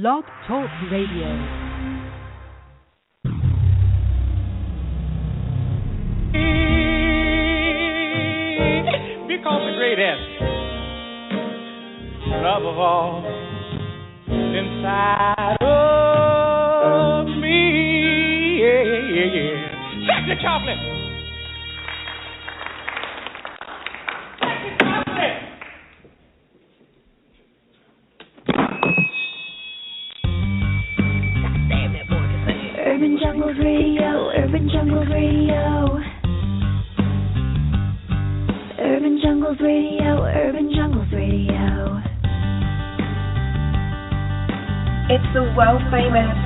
Blog Talk Radio. because the greatest love of all inside of me. Yeah, yeah, yeah. Check the chocolate. Urban Jungle Radio, Urban Jungle Radio. Urban Jungles Radio, Urban Jungles Radio. It's the world famous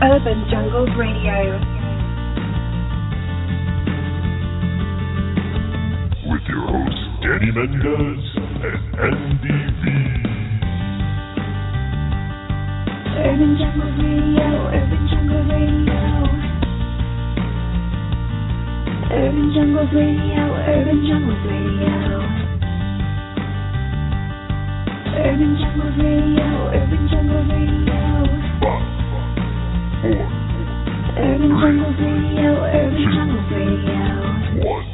Urban Jungles Radio. with your hosts Danny Mendez and Andy V. Urban Jungle Radio, Urban Jungle Radio. Urban Jungle Radio, Urban Jungle Radio. Urban Jungle Radio, Urban Jungles Radio. Urban Jungles Radio, Urban Jungles Radio.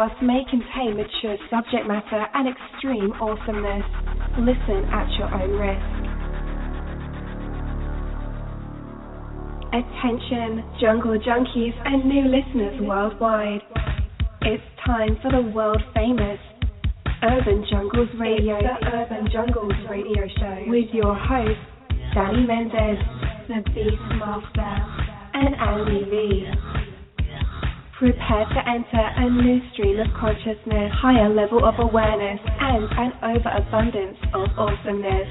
Broadcast may contain mature subject matter and extreme awesomeness. Listen at your own risk. Attention, jungle junkies and new listeners worldwide. It's time for the world famous Urban Jungles Radio, the Urban Jungles Radio Show, with your hosts, Danny Mendez, the Beastmaster, and Andy Lee. Prepare to enter a new stream of consciousness, higher level of awareness, and an overabundance of awesomeness.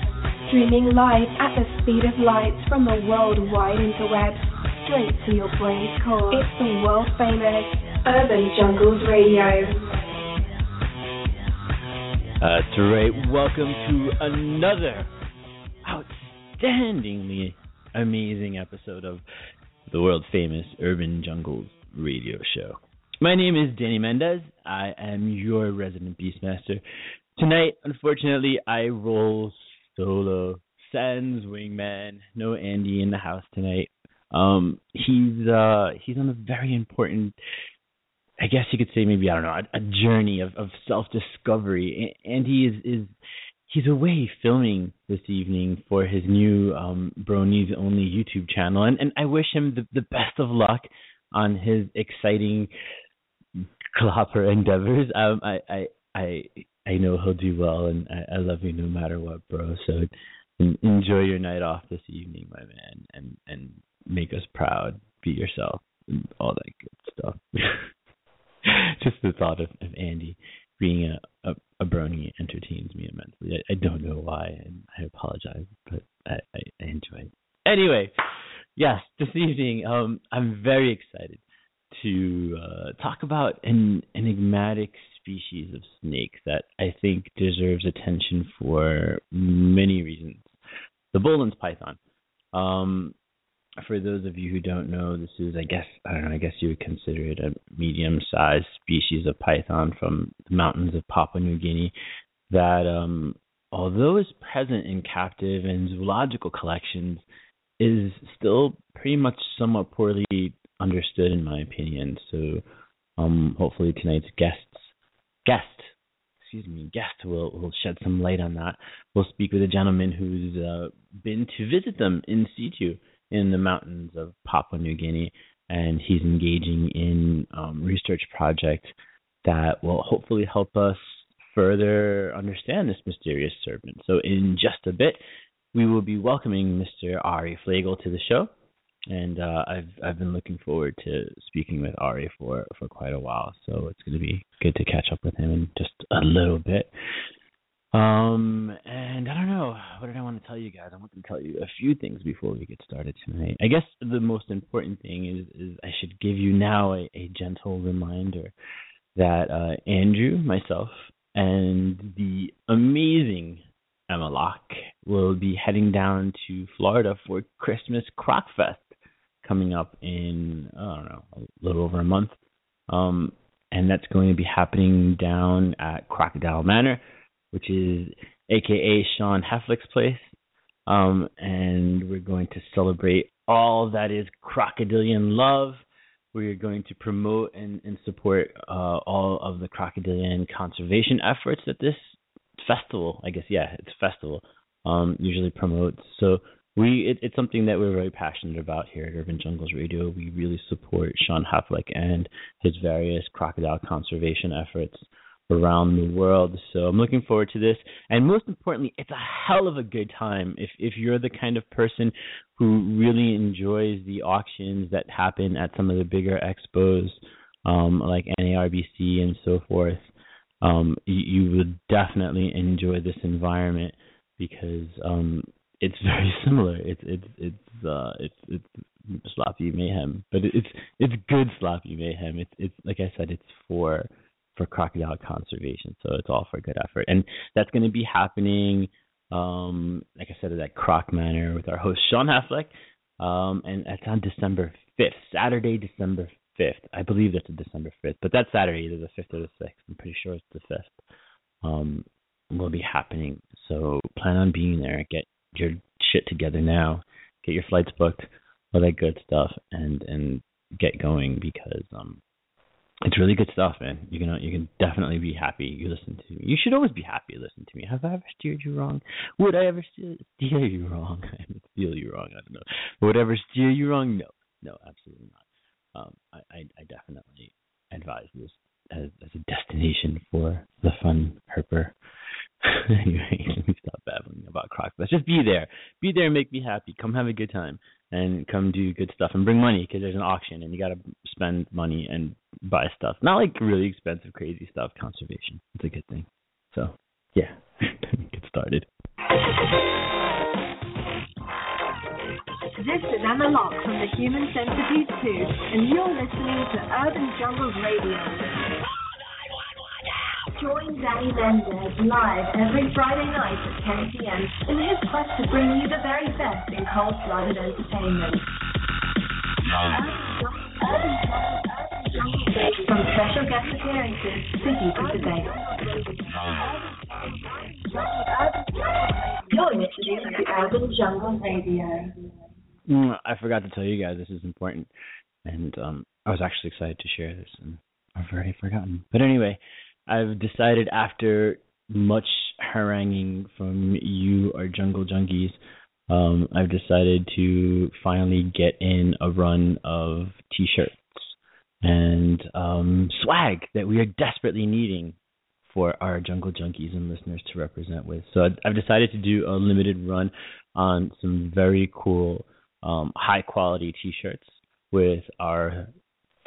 Streaming live at the speed of light from the worldwide interwebs, straight to your brain's core. It's the world famous Urban Jungles Radio. Uh, That's right. Welcome to another outstandingly amazing episode of the world famous Urban Jungles radio show. My name is Danny Mendez. I am your resident Beastmaster. Tonight, unfortunately, I roll solo. Sans wingman. No Andy in the house tonight. Um, he's uh he's on a very important I guess you could say maybe I don't know a, a journey of, of self discovery, and he is is he's away filming this evening for his new um, Bronies Only YouTube channel, and and I wish him the, the best of luck on his exciting Clopper endeavors. Um, I I I I know he'll do well, and I, I love you no matter what, bro. So enjoy your night off this evening, my man, and and make us proud. Be yourself and all that good stuff. just the thought of, of Andy being a, a, a brony entertains me immensely. I, I don't know why, and I apologize, but I, I, I enjoy it. Anyway, yes, this evening um, I'm very excited to uh, talk about an enigmatic species of snake that I think deserves attention for many reasons. The Boelen's python. Um, for those of you who don't know, this is, I guess, I don't know, I guess you would consider it a medium sized species of python from the mountains of Papua New Guinea that, um, although is present in captive and zoological collections, is still pretty much somewhat poorly understood, in my opinion. So, um, hopefully tonight's guests, guest, excuse me, guest will will shed some light on that. We'll speak with a gentleman who's uh, been to visit them in situ in the mountains of Papua New Guinea, and he's engaging in um, research project that will hopefully help us further understand this mysterious serpent. So, in just a bit, we will be welcoming Mr. Ari Flagle to the show, and uh, I've I've been looking forward to speaking with Ari for for quite a while. So it's going to be good to catch up with him in just a little bit. Um, and I don't know, what did I want to tell you guys? I want to tell you a few things before we get started tonight. I guess the most important thing is, is I should give you now a, a gentle reminder that uh, Andrew, myself, and the amazing Locke will be heading down to Florida for Christmas Croc Fest coming up in, I don't know, a little over a month. Um, and that's going to be happening down at Crocodile Manor which is aka Shawn Heflick's place. Um, and we're going to celebrate all that is crocodilian love. We are going to promote and, and support uh, all of the crocodilian conservation efforts that this festival, I guess, yeah, it's festival, um, usually promotes. So we, it, it's something that we're very passionate about here at Urban Jungles Radio. We really support Shawn Heflick and his various crocodile conservation efforts around the world. So I'm looking forward to this. And most importantly, it's a hell of a good time if if you're the kind of person who really enjoys the auctions that happen at some of the bigger expos um, like NARBC and so forth. Um, you, you would definitely enjoy this environment because um, it's very similar. It's it's it's uh, it's it's sloppy mayhem, but it's it's good sloppy mayhem. It's it's like I said, it's for for crocodile conservation. So it's all for good effort, and that's going to be happening, um, like I said, at Croc Manor with our host Shawn Heflick, um, and it's on December fifth, Saturday, December fifth. I believe that's a December fifth, but that's Saturday, either the fifth or the sixth. I'm pretty sure it's the fifth. Um, will be happening. So plan on being there. Get your shit together now. Get your flights booked, all that good stuff, and and get going because um it's really good stuff, man. You can you can definitely be happy you listen to me. You should always be happy listen to me. Have I ever steered you wrong? Would I ever steer, you wrong? I steal you wrong. I don't know. Would I ever steer you wrong? No, no, absolutely not. Um, I, I, I definitely advise this as, as a destination for the fun herper. anyway, let me stop babbling about Crocs. Let's just be there. Be there and make me happy. Come have a good time and come do good stuff and bring money because there's an auction and you got to spend money and buy stuff. Not like really expensive, crazy stuff. Conservation. It's a good thing. So yeah, get started. This is Emma Locke from the Human Centipede 2, and you're listening to Urban Jungles Radio. Join Danny Mendez live every Friday night at 10 p.m. in his quest to bring you the very best in cold-blooded entertainment. From special guest appearances to heated debates. You're listening to Urban Jungle Radio. Mm, I forgot to tell you guys this is important, and um, I was actually excited to share this, and I've already forgotten. But anyway, I've decided after much haranguing from you, our jungle junkies, um, I've decided to finally get in a run of T-shirts and um, swag that we are desperately needing for our jungle junkies and listeners to represent with. So I've decided to do a limited run on some very cool, um, high quality T-shirts with our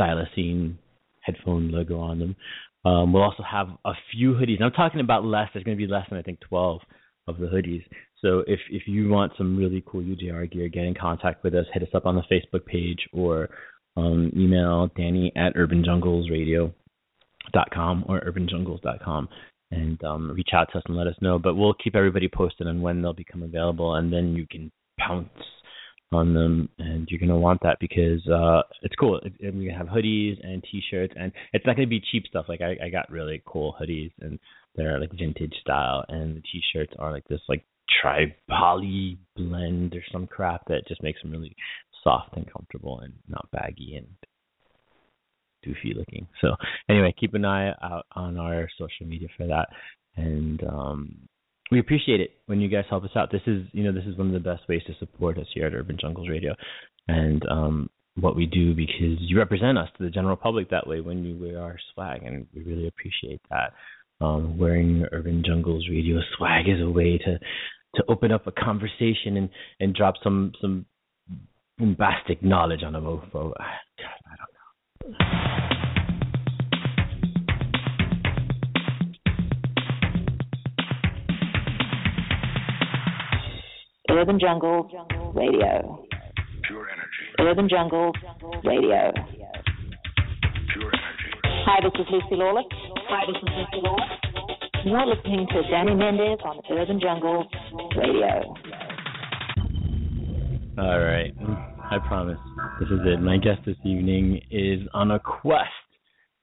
thylacine headphone logo on them. Um, we'll also have a few hoodies. I'm talking about less. There's going to be less than I think 12 of the hoodies. So if if you want some really cool UJR gear, get in contact with us. Hit us up on the Facebook page or um, email Danny at urbanjunglesradio.com or urbanjungles.com and um, reach out to us and let us know. But we'll keep everybody posted on when they'll become available, and then you can pounce on them, and you're gonna want that because uh, it's cool. It, we have hoodies and T-shirts, and it's not gonna be cheap stuff. Like I, I got really cool hoodies, and they're like vintage style, and the T-shirts are like this like tri poly blend or some crap that just makes them really soft and comfortable and not baggy and doofy looking. So anyway, keep an eye out on our social media for that, and um, we appreciate it when you guys help us out. This is you know this is one of the best ways to support us here at Urban Jungles Radio, and um, what we do because you represent us to the general public that way when you wear our swag, and we really appreciate that. Um, wearing Urban Jungles Radio swag is a way to to open up a conversation and and drop some some bombastic knowledge on a mofo. I don't know. Urban Jungle Radio. Pure energy. Urban Jungle Radio. Pure energy. Hi, this is Lucy Lawless. Hi, this is Lucy Lawless. You're listening to Danny Mendez on Urban Jungle Radio. All right. I promise. This is it. My guest this evening is on a quest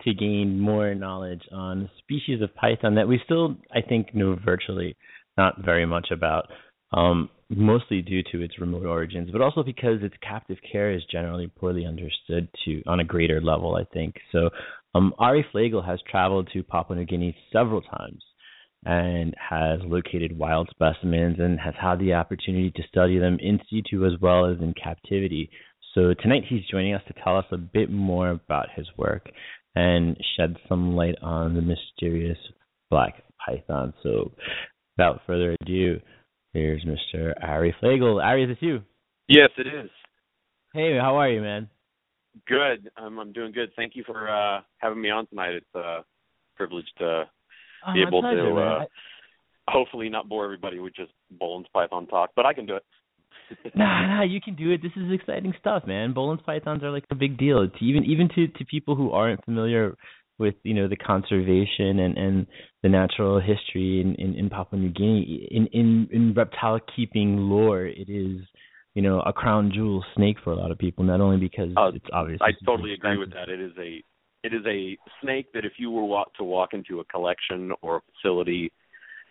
to gain more knowledge on species of python that we still, I think, know virtually not very much about, um, mostly due to its remote origins, but also because its captive care is generally poorly understood to on a greater level, I think. So, um, Ari Flagle has traveled to Papua New Guinea several times and has located wild specimens and has had the opportunity to study them in situ as well as in captivity. So tonight he's joining us to tell us a bit more about his work and shed some light on the mysterious black python. So without further ado, here's Mr. Ari Flagle. Ari, is this you? Yes, it is. Hey, how are you, man? Good. Um, I'm doing good. Thank you for uh, having me on tonight. It's a privilege to Oh, be able pleasure, to uh, hopefully not bore everybody with just Boelen's Python talk, but I can do it. Nah, nah, you can do it. This is exciting stuff, man. Boelen's pythons are like a big deal. It's even even to to people who aren't familiar with you know the conservation and and the natural history in in, in Papua New Guinea. In in in reptile keeping lore, it is you know a crown jewel snake for a lot of people. Not only because Uh, it's obvious. I totally agree with that. It is a it is a snake that if you were walk, to walk into a collection or a facility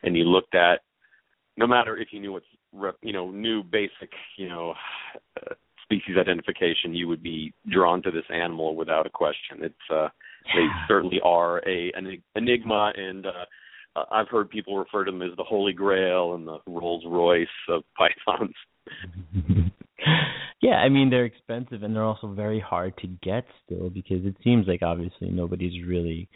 and you looked at, no matter if you knew what's rep, you know knew basic you know uh, species identification, you would be drawn to this animal without a question. It's uh, they certainly are a an enigma, and uh, I've heard people refer to them as the Holy Grail and the Rolls Royce of pythons. yeah, I mean they're expensive and they're also very hard to get still because it seems like obviously nobody's really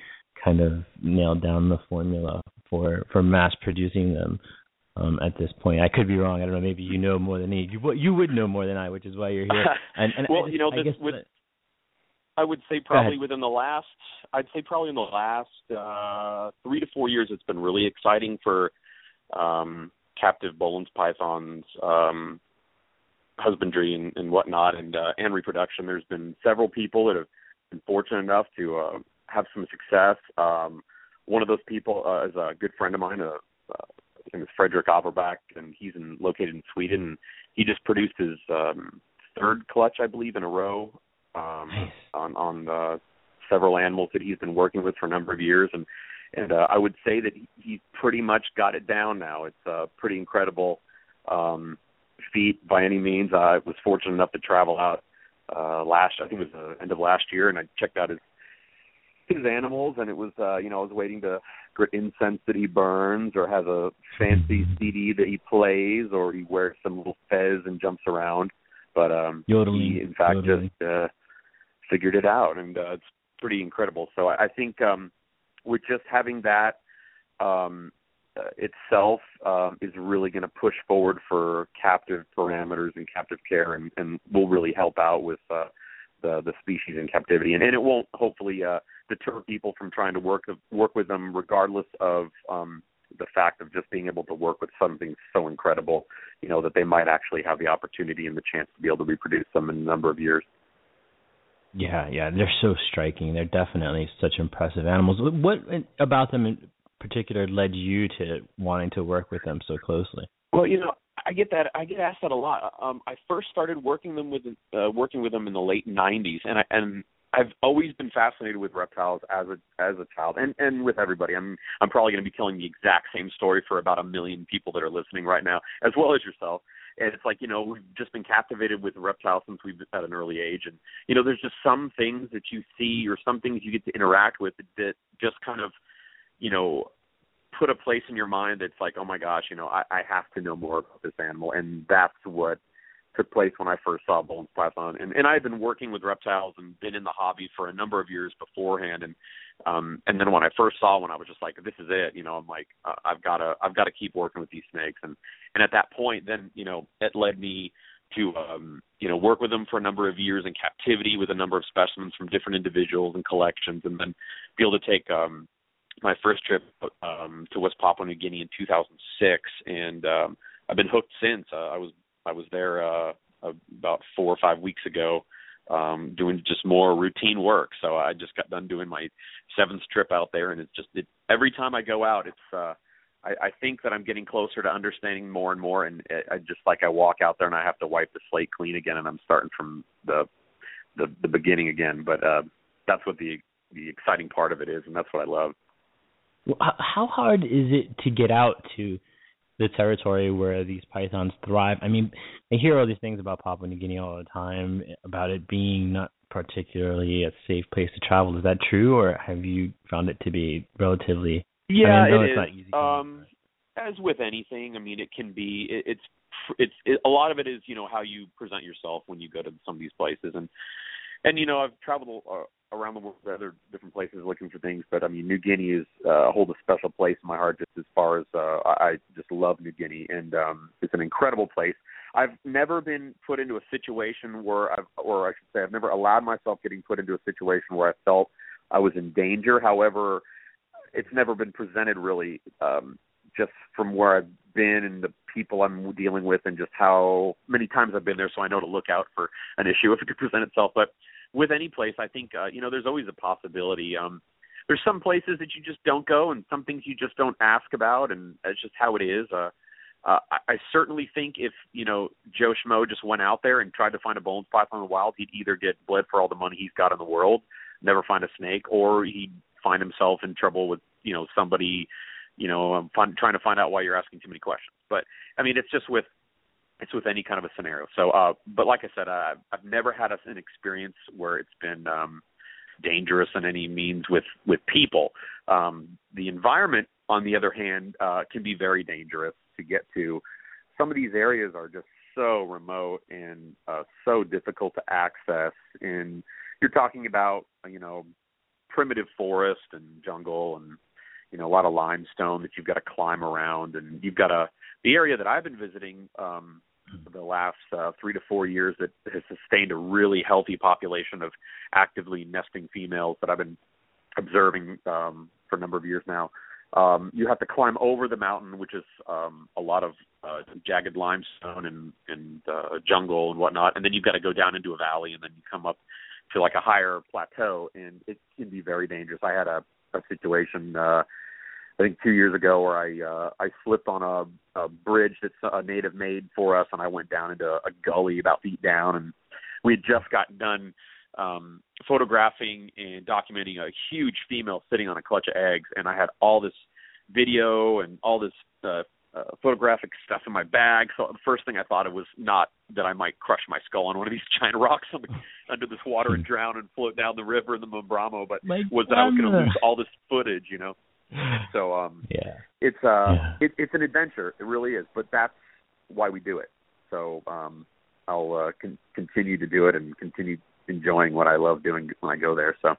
kind of nailed down the formula for for mass producing them um, at this point. I could be wrong. I don't know. Maybe you know more than me. You, you would know more than I, which is why you're here. And, and well, just, you know, I this the- I would say probably within the last, I'd say probably in the last uh, three to four years, it's been really exciting for um, captive Boelen's pythons, um, husbandry and, and whatnot, and uh, and reproduction. There's been several people that have been fortunate enough to uh, have some success. Um, one of those people uh, is a good friend of mine. Uh, uh, his name is Frederick Averbach, and he's in, located in Sweden. And he just produced his um, third clutch, I believe, in a row um, Nice. on on uh, several animals that he's been working with for a number of years, and and uh, I would say that he, he's pretty much got it down now. It's a pretty incredible um, feat by any means. I was fortunate enough to travel out uh, last, I think it was the end of last year, and I checked out his his animals, and it was uh, you know I was waiting to grit incense that he burns, or has a fancy CD that he plays, or he wears some little fez and jumps around. But um, Yodeling, he in fact yodeling. just uh, figured it out, and uh, it's pretty incredible. So I, I think um, with just having that um, uh, itself um, is really going to push forward for captive parameters and captive care, and, and will really help out with uh, the the species in captivity, and, and it won't hopefully uh, deter people from trying to work work with them, regardless of um, the fact of just being able to work with something so incredible, you know, that they might actually have the opportunity and the chance to be able to reproduce them in a number of years. Yeah, yeah, they're so striking. They're definitely such impressive animals. What about them in particular led you to wanting to work with them so closely? Well, you know, I get that. I get asked that a lot. Um, I first started working them with uh, working with them in the late '90s, and I, and I've always been fascinated with reptiles as a as a child, and and with everybody. I'm I'm probably going to be telling the exact same story for about a million people that are listening right now, as well as yourself. And it's like you know we've just been captivated with reptiles since we've at an early age, and you know there's just some things that you see or some things you get to interact with that just kind of you know put a place in your mind that's like, oh my gosh, you know, I, I have to know more about this animal, and that's what took place when I first saw Boelen's python. And and I had been working with reptiles and been in the hobby for a number of years beforehand, and um and then when I first saw one, I was just like, this is it, you know. I'm like, uh, I've got to I've got to keep working with these snakes, and and at that point, then you know, it led me to um you know work with them for a number of years in captivity with a number of specimens from different individuals and collections, and then be able to take um my first trip um to West Papua New Guinea in 2006 and um I've been hooked since. Uh, I was I was there uh about 4 or 5 weeks ago um doing just more routine work. So I just got done doing my seventh trip out there and it's just it every time I go out it's uh I, I think that I'm getting closer to understanding more and more, and I I just like I walk out there and I have to wipe the slate clean again, and I'm starting from the the, the beginning again. But uh, that's what the the exciting part of it is, and that's what I love. How hard is it to get out to the territory where these pythons thrive? I mean, I hear all these things about Papua New Guinea all the time about it being not particularly a safe place to travel. Is that true, or have you found it to be relatively? Yeah, I know it easy Um, as with anything, I mean, it can be. It, it's it's it, a lot of it is you know how you present yourself when you go to some of these places, and and you know I've traveled uh, around the world to other different places looking for things, but I mean New Guinea is uh, hold a special place in my heart just as far as uh, I I just love New Guinea, and um, it's an incredible place. I've never been put into a situation where I've, or I should say, I've never allowed myself getting put into a situation where I felt I was in danger. However, it's never been presented really um just from where I've been and the people I'm dealing with and just how many times I've been there so I know to look out for an issue if it could present itself. But with any place I think uh you know there's always a possibility um there's some places that you just don't go and some things you just don't ask about and that's just how it is uh uh, I, I certainly think if you know Joe Schmo just went out there and tried to find a Boelen's python in the wild, he'd either get bled for all the money he's got in the world, never find a snake, or he'd find himself in trouble with you know somebody you know um, fun, trying to find out why you're asking too many questions but i mean it's just with it's with any kind of a scenario. So, uh, but like I said, uh, I've never had an experience where it's been um, dangerous in any means with with people. Um, the environment, on the other hand, uh, can be very dangerous to get to. Some of these areas are just so remote and uh, so difficult to access. And you're talking about, you know, primitive forest and jungle and you know a lot of limestone that you've got to climb around and you've got a the area that I've been visiting um the last uh, 3 to 4 years that has sustained a really healthy population of actively nesting females that I've been observing um for a number of years now. Um you have to climb over the mountain which is um a lot of uh jagged limestone and and uh jungle and whatnot and then you've got to go down into a valley and then you come up to like a higher plateau and it can be very dangerous. I had a a situation uh I think 2 years ago where I uh I slipped on a a bridge that's a native made for us and I went down into a gully about feet down and we had just gotten done um photographing and documenting a huge female sitting on a clutch of eggs and I had all this video and all this uh uh, photographic stuff in my bag. So the first thing I thought it was not that I might crush my skull on one of these giant rocks under this water and drown and float down the river in the Mamberamo, but My was that I was going to lose all this footage, you know. So um Yeah. it's uh Yeah. it, it's an adventure. It really is, but that's why we do it. So um I'll uh con- continue to do it and continue enjoying what I love doing when I go there. So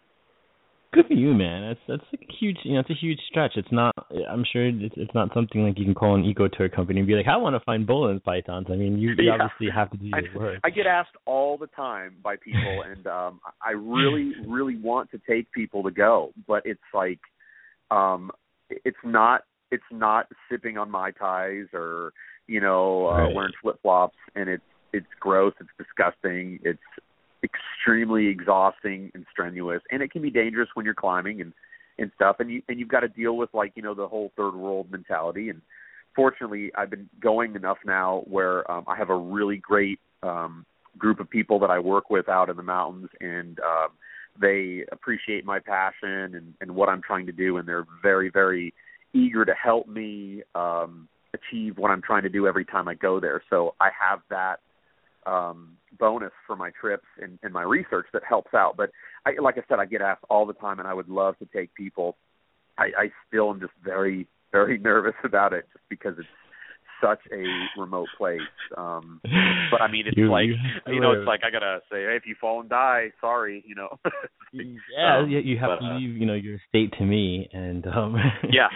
Good for you, man. That's that's a huge, you know, it's a huge stretch. It's not. I'm sure it's it's not something like you can call an eco tour company and be like, I want to find Boelen's pythons. I mean, you, you Yeah. obviously have to do I, your work. I get asked all the time by people, and um, I really, really want to take people to go, but it's like, um, it's not, it's not sipping on mai tais or you know uh, Right. wearing flip flops, and it's it's gross, it's disgusting, it's extremely exhausting and strenuous, and it can be dangerous when you're climbing and and stuff, and you and you've got to deal with like you know the whole third world mentality and fortunately I've been going enough now where um I have a really great um group of people that I work with out in the mountains and um they appreciate my passion and and what I'm trying to do and they're very very eager to help me um achieve what I'm trying to do every time I go there. So I have that um bonus for my trips and, and my research that helps out. But I like I said, I get asked all the time and I would love to take people. I, I still am just very, very nervous about it just because it's such a remote place. Um but I mean it's You- like you you, know, it's like I gotta say, Hey, if you fall and die, sorry, you know. yeah, Um, you, have but, to uh, leave, you know, your state to me, and um. Yeah,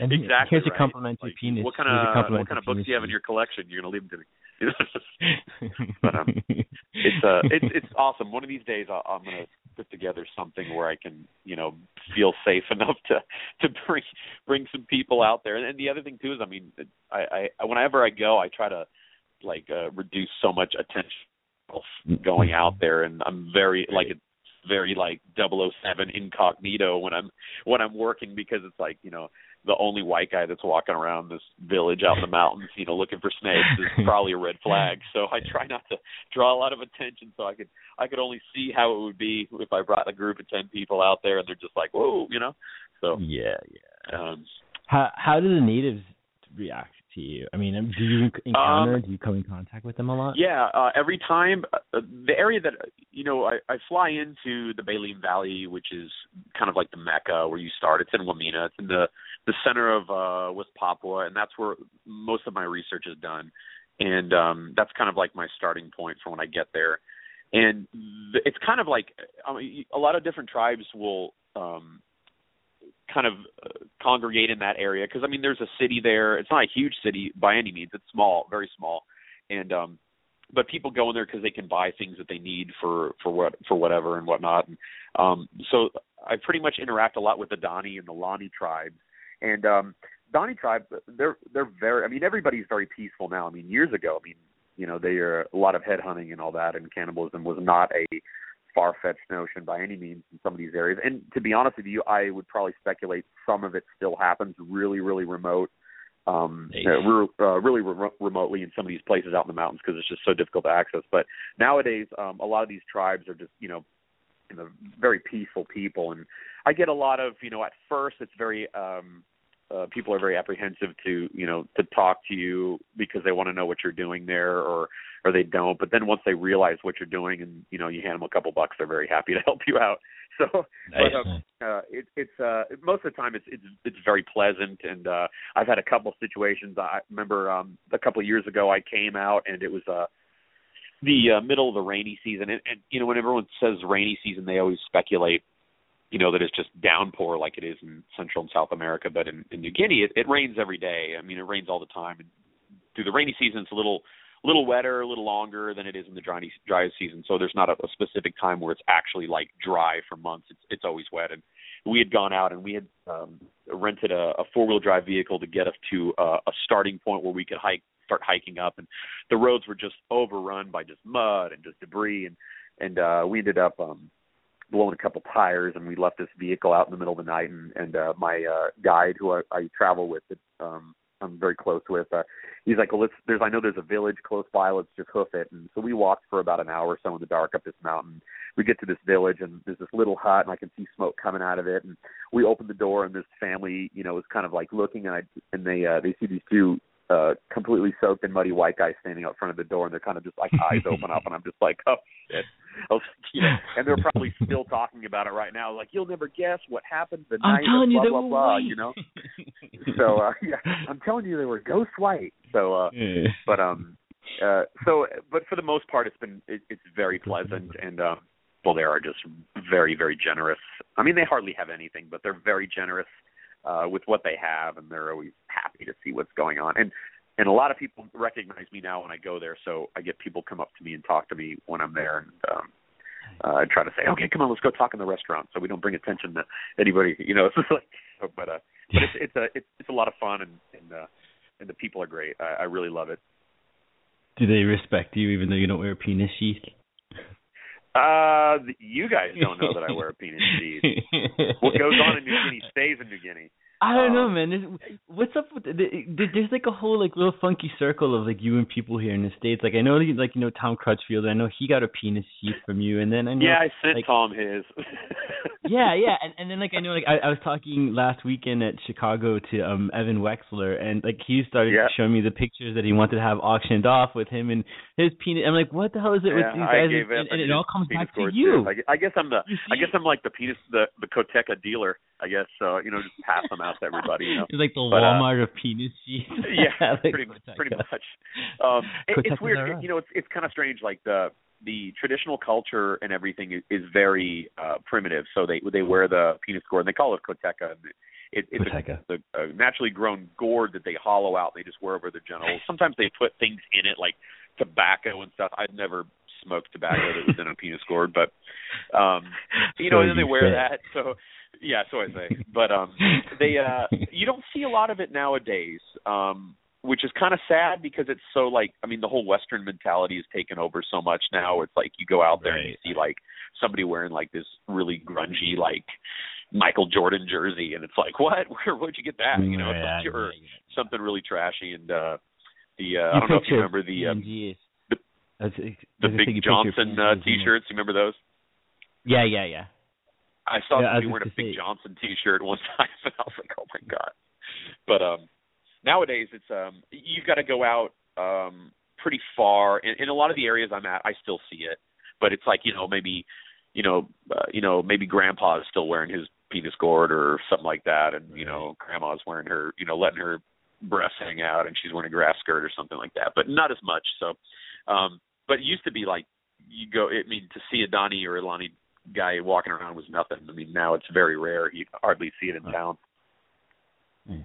and exactly. Here's right. complimentary Like, penis. What kind of what kind of books do you have in your collection? You're gonna leave them to me. but, um, it's uh it's it's awesome. One of these days I'll, I'm gonna put together something where I can you know feel safe enough to to bring bring some people out there. And, and the other thing too is I mean I, I whenever I go I try to like uh, reduce so much attention going out there, and I'm very like it's very like 007 incognito when I'm when I'm working because it's like you know the only white guy that's walking around this village out in the mountains, you know, looking for snakes is probably a red flag. So I try not to draw a lot of attention so I could I could only see how it would be if I brought a group of ten people out there and they're just like, Whoa, you know. So yeah, yeah. um How how do the natives react to you? I mean, do you encounter? Um, do you come in contact with them a lot? Yeah, uh, every time uh, the area that you know I, I fly into the Baliem Valley, which is kind of like the mecca where you start. It's in Wamena. It's in the the center of uh, West Papua, and that's where most of my research is done. And um, that's kind of like my starting point for when I get there. And th- it's kind of like I mean, a lot of different tribes will um, kind of uh, congregate in that area because I mean there's a city there. It's not a huge city by any means. It's small, very small, and um, but people go in there because they can buy things that they need for for what for whatever and whatnot. And, um, so I pretty much interact a lot with the Dani and the Lani tribes, and um, Dani tribe they're they're very. I mean everybody's very peaceful now. I mean years ago, I mean you know they are a lot of headhunting and all that, and cannibalism was not a far fetched notion by any means in some of these areas. And to be honest with you, I would probably speculate some of it still happens really, really remote, um, Nice. uh, re- uh, really re- remotely in some of these places out in the mountains because it's just so difficult to access. But nowadays, um, a lot of these tribes are just you know, you know, very peaceful people, and I get a lot of you know. At first, it's very um, uh, people are very apprehensive to you know to talk to you because they want to know what you're doing there or or they don't but then once they realize what you're doing and you know you hand them a couple bucks they're very happy to help you out so Nice. but, um, uh it it's uh most of the time it's it's it's very pleasant and uh I've had a couple situations I remember um a couple of years ago I came out and it was uh the uh, middle of the rainy season and, and you know when everyone says rainy season they always speculate you know that it's just downpour like it is in Central and South America, but in, in New Guinea it, it rains every day. I mean, it rains all the time. And through the rainy season, it's a little little wetter, a little longer than it is in the dry dry season. So there's not a, a specific time where it's actually like dry for months. It's it's always wet. And we had gone out and we had um, rented a, a four wheel drive vehicle to get us to uh, a starting point where we could hike start hiking up and the roads were just overrun by just mud and just debris and and uh we ended up um blowing a couple tires and we left this vehicle out in the middle of the night and and uh my uh guide who I, I travel with that um I'm very close with uh he's like well let's there's I know there's a village close by let's just hoof it. And so we walked for about an hour or so in the dark up this mountain. We get to this village and there's this little hut and I can see smoke coming out of it. And we open the door and this family you know is kind of like looking and I and they uh they see these two uh completely soaked and muddy white guys standing out front of the door and they're kind of just like eyes open up and I'm just like oh shit I was, you know, and they're probably still talking about it right now. Like you'll never guess what happened the night I'm telling of you, blah blah blah. white. You know, so uh, yeah, I'm telling you they were ghost white. So, uh, Yeah. but um, uh, so but for the most part, it's been it, it's very pleasant and um, well, they are just very very generous. I mean, they hardly have anything, but they're very generous uh, with what they have, and they're always happy to see what's going on. And and a lot of people recognize me now when I go there, so I get people come up to me and talk to me when I'm there, and um, uh, I try to say, okay, come on, let's go talk in the restaurant, so we don't bring attention to anybody. You know, it's like, but uh, but it's it's a it's it's a lot of fun, and and uh, and the people are great. I, I really love it. Do they respect you even though you don't wear a penis sheath? Uh, you guys don't know that I wear a penis sheath. What goes on in New Guinea stays in New Guinea. I don't know, Um, man. There's, what's up with the, the, there's like a whole like little funky circle of like you and people here in the states. Like I know like you know Tom Crutchfield. I know he got a penis sheath from you, and then I know Yeah, I sent like- Tom his. yeah, yeah, and and then like I know like I, I was talking last weekend at Chicago to um Evan Wexler, and like he started Yeah. showing me the pictures that he wanted to have auctioned off with him and his penis. I'm like, what the hell is it with yeah, these I guys? and, and it all comes back to you. I, I guess I'm the. I guess I'm like the penis, the the Koteka dealer. I guess so. You know, just pass them out to everybody. You know. It's like the But, uh, Walmart of penis sheets. yeah, Like pretty pretty much. Um, it, it's weird. alright. You know, it's it's kind of strange. Like the the traditional culture and everything is, is very uh primitive. So they they wear the penis gourd and they call it koteka. It, it's a, a, a naturally grown gourd that they hollow out. and They just wear over their genitals. Sometimes they put things in it like tobacco and stuff. I've never smoked tobacco that was in a penis gourd, but um you know, So and then they wear said. that. So yeah, so I say. But um they uh you don't see a lot of it nowadays. Um which is kind of sad because it's so like I mean the whole western mentality is taken over so much now. It's like you go out there and you see like somebody wearing like this really grungy like Michael Jordan jersey and it's like what where where'd you get that? You know, it's like, or something really trashy and uh the uh, I don't know if you remember the uh, P&Gs. the- I was- I was the Big Johnson uh, t-shirts. You remember those? Yeah, yeah, yeah. I saw Yeah, somebody wearing a Big Johnson T-shirt one time, and I was like, "Oh my god!" But um, nowadays it's um, you've got to go out um pretty far. In, in a lot of the areas I'm at, I still see it, but it's like you know maybe, you know, uh, you know maybe Grandpa is still wearing his penis gourd or something like that, and you know Grandma's wearing her, you know, letting her breasts hang out, and she's wearing a grass skirt or something like that, but not as much. So, um, but it used to be like you go. I mean, to see a Dani or a Lani guy walking around was nothing. I mean, now it's very rare. You hardly see it in town. Nice.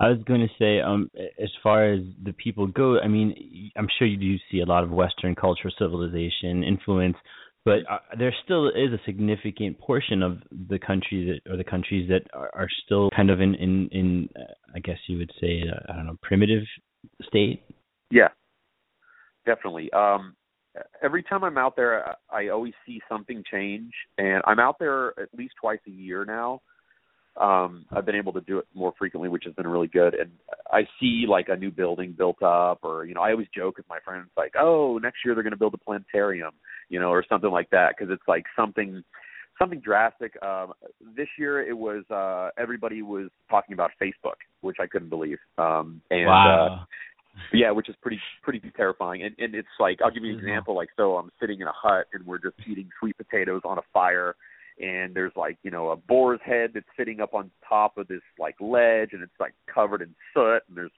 I was going to say, um, as far as the people go, I mean, I'm sure you do see a lot of Western culture, civilization influence, but uh, there still is a significant portion of the country that, or the countries that are, are still kind of in, in, in, uh, I guess you would say, uh, I don't know, primitive state. Yeah, definitely. Um, every time I'm out there, I always see something change, and I'm out there at least twice a year now. Um, I've been able to do it more frequently, which has been really good. And I see like a new building built up, or you know, I always joke with my friends like, "Oh, next year they're going to build a planetarium," you know, or something like that, because it's like something something drastic. Um, this year it was uh, everybody was talking about Facebook, which I couldn't believe. Um, and uh, wow. Yeah, which is pretty pretty terrifying. And and it's like I'll give you an Mhm. example. Like so, I'm sitting in a hut and we're just eating sweet potatoes on a fire, and there's like you know a boar's head that's sitting up on top of this like ledge, and it's like covered in soot. And there's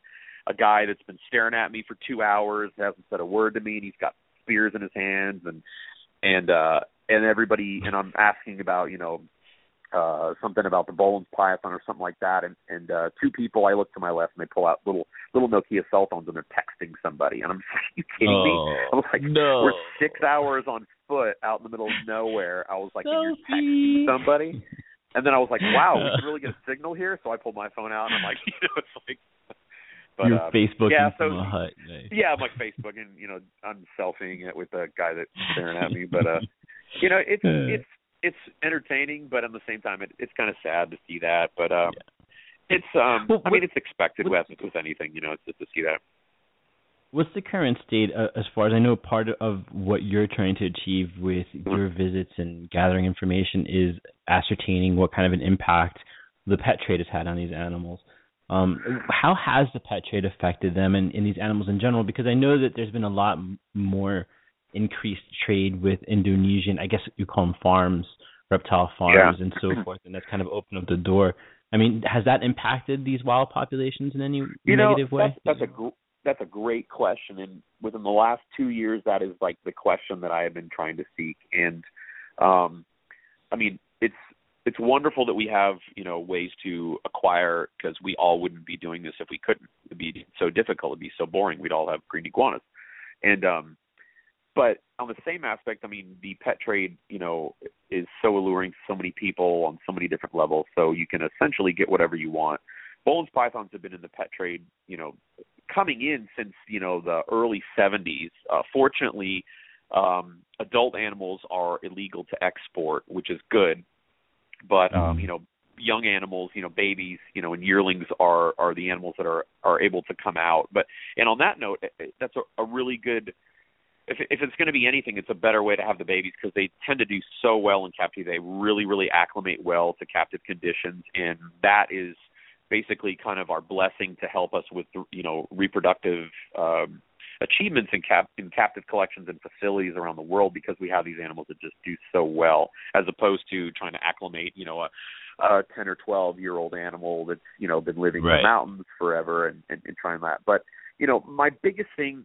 a guy that's been staring at me for two hours, hasn't said a word to me, and he's got spears in his hands, and and uh and everybody and I'm asking about you know uh something about the Boelen's python or something like that and and uh two people I look to my left and they pull out little little Nokia cell phones and they're texting somebody and I'm just like, you kidding me? I was like, Oh, no. we're six hours on foot out in the middle of nowhere. I was like, and you're texting somebody, and then I was like, wow, we can really get a signal here. So I pulled my phone out and I'm like, you know, it's like, but You're uh, Facebooking yeah, so from a hut. Nice. yeah, I'm like Facebook and you know I'm selfieing it with the guy that's staring at me, but uh, you know it's it's it's entertaining, but at the same time it, it's kind of sad to see that. But um, it's um, Well, I mean it's expected with with anything, you know, it's just to see that. What's the current state uh, as far as I know? Part of what you're trying to achieve with your visits and gathering information is ascertaining what kind of an impact the pet trade has had on these animals. Um, how has the pet trade affected them and, and these animals in general? Because I know that there's been a lot more increased trade with Indonesian, I guess you call them farms, reptile farms, and so forth, and that's kind of opened up the door. I mean, has that impacted these wild populations in any You know, negative way? that's, that's a gr- that's a great question, and within the last two years, that is like the question that I have been trying to seek. And um, I mean, it's it's wonderful that we have you know ways to acquire because we all wouldn't be doing this if we couldn't. It'd be so difficult. It'd be so boring. We'd all have green iguanas. And um, but on the same aspect, I mean, the pet trade, you know, is so alluring to so many people on so many different levels. So you can essentially get whatever you want. Boelen's pythons have been in the pet trade, you know, coming in since you know the early 70s. Uh, fortunately, um, adult animals are illegal to export, which is good. But um, you know, young animals, you know, babies, you know, and yearlings are are the animals that are are able to come out. But and on that note, eh, eh, that's a, a really good. If if it's going to be anything, it's a better way to have the babies because they tend to do so well in captivity. They really really acclimate well to captive conditions, and that is basically kind of our blessing to help us with you know reproductive um, achievements in cap in captive collections and facilities around the world because we have these animals that just do so well as opposed to trying to acclimate you know a a 10 or 12 year old animal that's you know been living in the mountains forever and, and and trying that but you know my biggest thing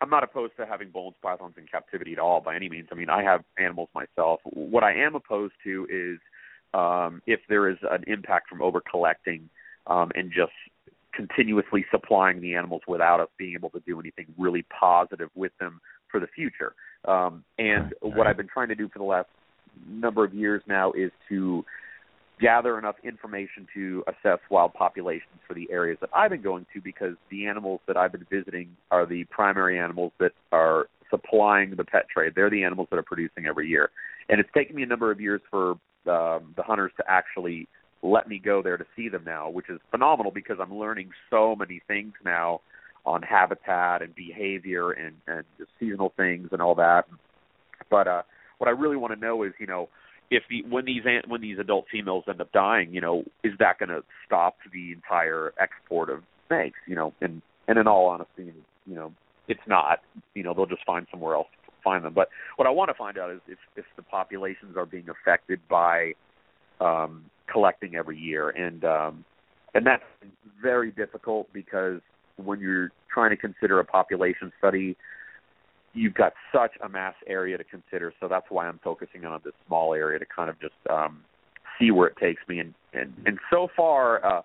I'm not opposed to having Boelen's pythons in captivity at all by any means. I mean, I have animals myself. What I am opposed to is um, if there is an impact from over collecting um, and just continuously supplying the animals without us being able to do anything really positive with them for the future. Um, and what. I've been trying to do for the last number of years now is to gather enough information to assess wild populations for the areas that I've been going to because the animals that I've been visiting are the primary animals that are supplying the pet trade. They're the animals that are producing every year. And it's taken me a number of years for um, the hunters to actually let me go there to see them now, which is phenomenal because I'm learning so many things now on habitat and behavior and, and seasonal things and all that. But uh, what I really want to know is, you know, if the, when these when these adult females end up dying, you know, is that going to stop the entire export of snakes? You know, and and in all honesty, you know, it's not. You know, they'll just find somewhere else to find them. But what I want to find out is if if the populations are being affected by um, collecting every year, and um, and that's very difficult because when you're trying to consider a population study, you've got such a mass area to consider. So that's why I'm focusing on this small area to kind of just um, see where it takes me. And and and so far, uh,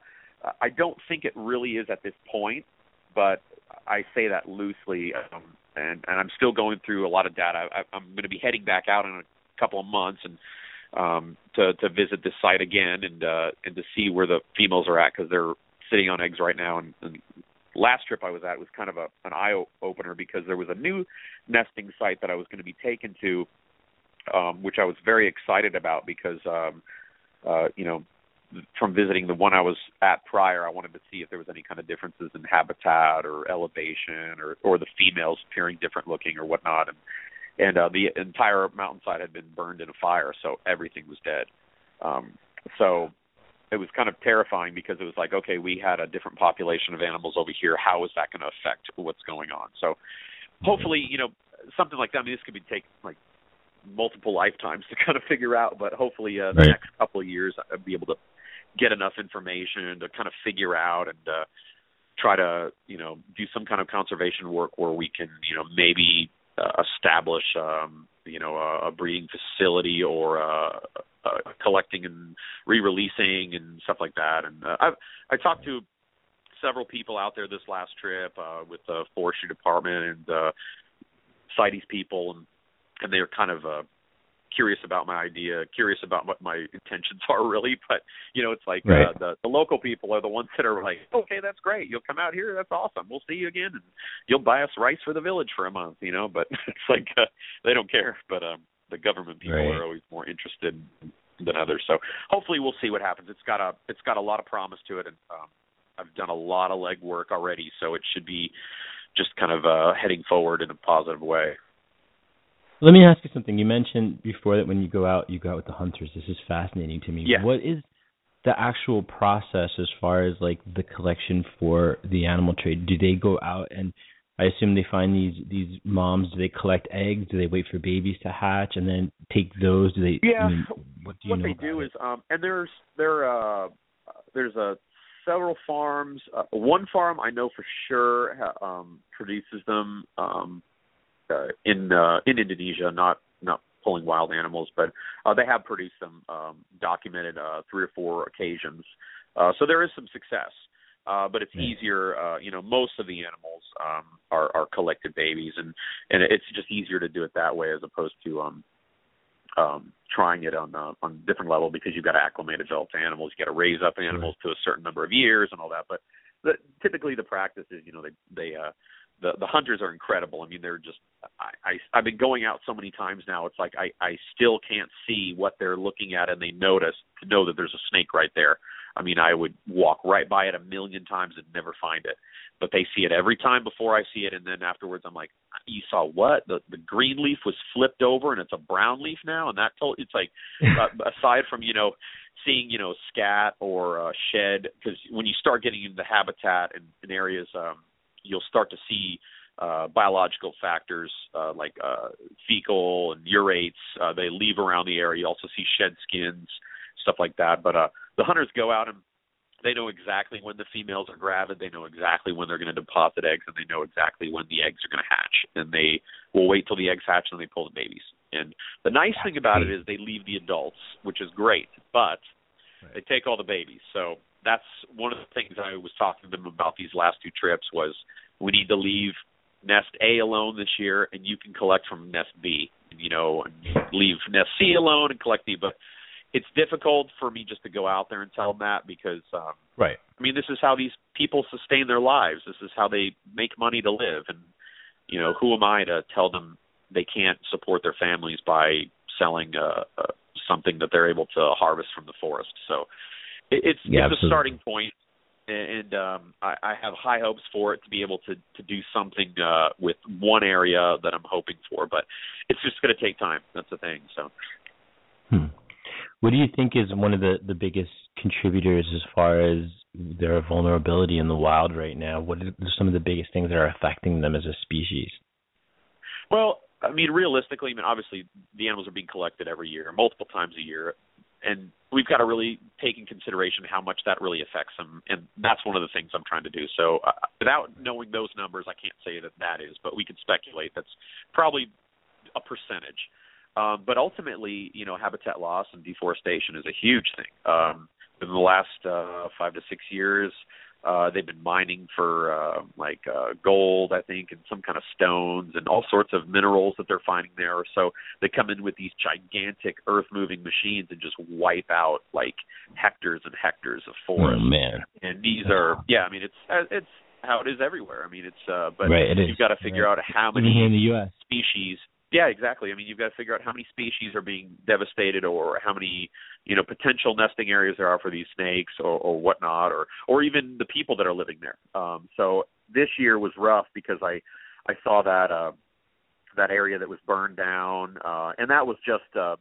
I don't think it really is at this point, but I say that loosely. Um, and and I'm still going through a lot of data. I, I'm going to be heading back out in a couple of months and um to to visit this site again and uh and to see where the females are at because they're sitting on eggs right now and, and last trip I was at was kind of a an eye opener because there was a new nesting site that I was going to be taken to um which I was very excited about because um uh you know from visiting the one I was at prior I wanted to see if there was any kind of differences in habitat or elevation or or the females appearing different looking or whatnot and and uh, the entire mountainside had been burned in a fire, so everything was dead. Um, so it was kind of terrifying because it was like, okay, we had a different population of animals over here. How is that going to affect what's going on? So hopefully, you know, something like that. I mean, this could be take like multiple lifetimes to kind of figure out, but hopefully, uh, the Right. next couple of years, I'll be able to get enough information to kind of figure out and uh, try to, you know, do some kind of conservation work where we can, you know, maybe uh, establish, um, you know, a, a breeding facility or uh, uh, collecting and re-releasing and stuff like that. And uh, I've I talked to several people out there this last trip uh, with the forestry department and uh, CITES people, and and they're kind of uh, curious about my idea, curious about what my intentions are really. But you know, it's like Right. uh, the the local people are the ones that are like, okay, that's great. You'll come out here. That's awesome. We'll see you again, and you'll buy us rice for the village for a month. You know, but it's like uh, they don't care. But um, the government people Right. are always more interested than others. So hopefully we'll see what happens. It's got a it's got a lot of promise to it, and um, I've done a lot of legwork already, so it should be just kind of uh, heading forward in a positive way. Let me ask you something. You mentioned before that when you go out, you go out with the hunters. This is fascinating to me. Yeah. What is the actual process as far as like the collection for the animal trade? Do they go out and I assume they find these these moms. Do they collect eggs? Do they wait for babies to hatch and then take those? Do they? Yeah. I mean, what do you what they do it? is um and there's there uh there's a several farms uh, one farm i know for sure ha, um produces them um uh, in uh in indonesia not not pulling wild animals but uh they have produced them um documented uh three or four occasions. Uh so there is some success uh but it's easier uh you know most of the animals um are are collected babies and and it's just easier to do it that way as opposed to um um, trying it on uh, on a different level because you've got to acclimate adult animals, you got to raise up animals to a certain number of years and all that. But the, typically the practice is, you know, they they uh, the the hunters are incredible. I mean, they're just I, I I've been going out so many times now. It's like I I still can't see what they're looking at, and they notice to know that there's a snake right there. I mean, I would walk right by it a million times and never find it, but they see it every time before I see it, and then afterwards I'm like, you saw what? The the green leaf was flipped over and it's a brown leaf now, and that told it's like uh, aside from you know seeing you know scat or uh, shed because when you start getting into the habitat and in areas um you'll start to see uh biological factors uh like uh fecal and urates uh they leave around the area. You also see shed skins stuff like that. But uh the hunters go out and they know exactly when the females are gravid. They know exactly when they're going to deposit eggs and they know exactly when the eggs are going to hatch. And they will wait till the eggs hatch and they pull the babies. And the nice thing about it is they leave the adults which is great. But they take all the babies. So that's one of the things i was talking to them about these last two trips was we need to leave nest a alone this year and you can collect from nest b you know and leave nest c alone and collect b but it's difficult for me just to go out there and tell them that because um right. I mean, this is how these people sustain their lives. This is how they make money to live. And, you know, who am I to tell them they can't support their families by selling uh, uh, something that they're able to harvest from the forest? So it, it's Yeah, it's a absolutely. starting point, and um, I, I have high hopes for it to be able to to do something uh, with one area that I'm hoping for. But it's just going to take time. That's the thing. So. Hmm. What do you think is one of the the biggest contributors as far as their vulnerability in the wild right now? What are some of the biggest things that are affecting them as a species? Well, I mean, realistically, I mean, obviously, the animals are being collected every year, multiple times a year, and we've got to really take in consideration how much that really affects them, and that's one of the things I'm trying to do. So, uh, without knowing those numbers, I can't say that that is, but we can speculate that's probably a percentage. Um, but ultimately, you know, habitat loss and deforestation is a huge thing. Um, in the last uh, five to six years, uh, they've been mining for uh, like uh, gold, I think, and some kind of stones and all sorts of minerals that they're finding there. So they come in with these gigantic earth-moving machines and just wipe out like hectares and hectares of forest. Oh man, And these are, yeah, I mean, it's uh, it's how it is everywhere. I mean, it's uh, but Right, it is. you've got to figure Right. out how many in the U.S. species. Yeah, exactly. I mean, you've got to figure out how many species are being devastated, or how many, you know, potential nesting areas there are for these snakes, or, or whatnot, or or even the people that are living there. Um, so this year was rough because I I saw that uh, that area that was burned down, uh, and that was just uh,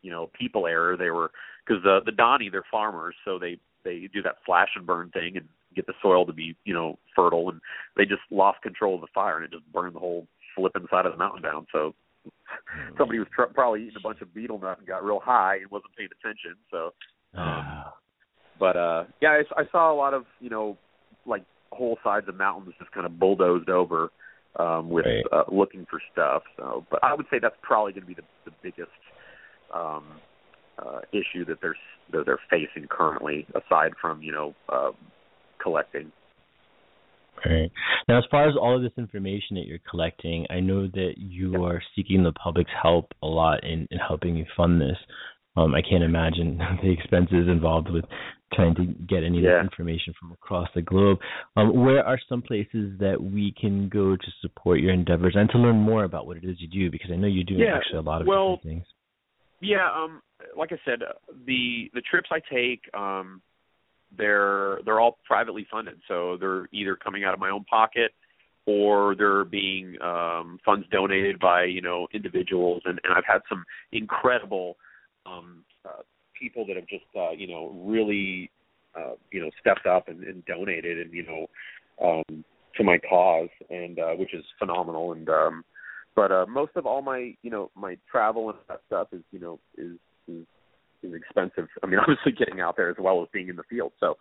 you know people error. They were because the the Dani they're farmers, so they they do that flash and burn thing and get the soil to be you know fertile, and they just lost control of the fire and it just burned the whole flipping side of the mountain down. So somebody was tr- probably eating a bunch of betel nut and got real high and wasn't paying attention. So, um, but uh, yeah, I, I saw a lot of you know like whole sides of mountains just kind of bulldozed over um, with Right. uh, looking for stuff. So, but I would say that's probably going to be the, the biggest um, uh, issue that they're that they're facing currently, aside from you know um, collecting. Right. Now, as far as all of this information that you're collecting, I know that you are seeking the public's help a lot in, in helping you fund this. Um, I can't imagine the expenses involved with trying to get any of Yeah. this information from across the globe. Um, where are some places that we can go to support your endeavors and to learn more about what it is you do? Because I know you do Yeah, actually a lot of well, different things. Yeah, um like I said, uh, the the trips I take um they're they're all privately funded. So they're either coming out of my own pocket or they're being um funds donated by, you know, individuals and and I've had some incredible um uh, people that have just uh, you know, really uh, you know, stepped up and, and donated and, you know, um to my cause and uh which is phenomenal and um but uh most of all my you know my travel and that stuff is you know is is is expensive i mean obviously getting out there as well as being in the field so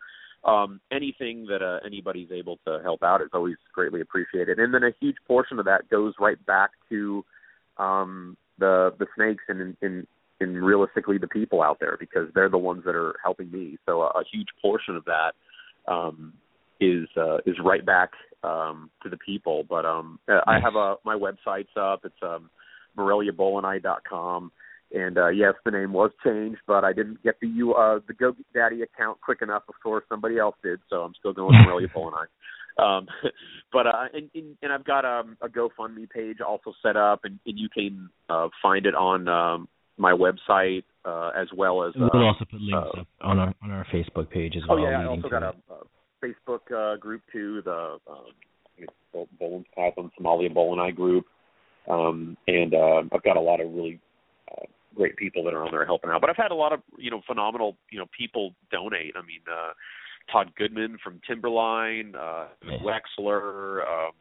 um anything that uh, anybody's able to help out is always greatly appreciated and then a huge portion of that goes right back to um the the snakes and and and realistically the people out there because they're the ones that are helping me so a, a huge portion of that um is uh, is right back um, to the people. But um, I have a my website's up. It's um, moreliaboeleni.com. And uh, yes, the name was changed, but I didn't get the you uh, the GoDaddy account quick enough before somebody else did, so I'm still going with Morelia Boeleni. Um, but uh, and, and and I've got um, a GoFundMe page also set up, and, and you can uh, find it on um, my website uh, as well as. Uh, we'll also put links uh, on our on our Facebook page as well. Oh well. yeah, I also got a, a Facebook uh, group too, the um, it's Bol- Boelen's Python's Morelia Boeleni group, um, and uh, I've got a lot of really uh, great people that are on there helping out. But I've had a lot of you know phenomenal you know people donate. I mean, uh, Todd Goodman from Timberline, uh, Yeah. Wexler. Um,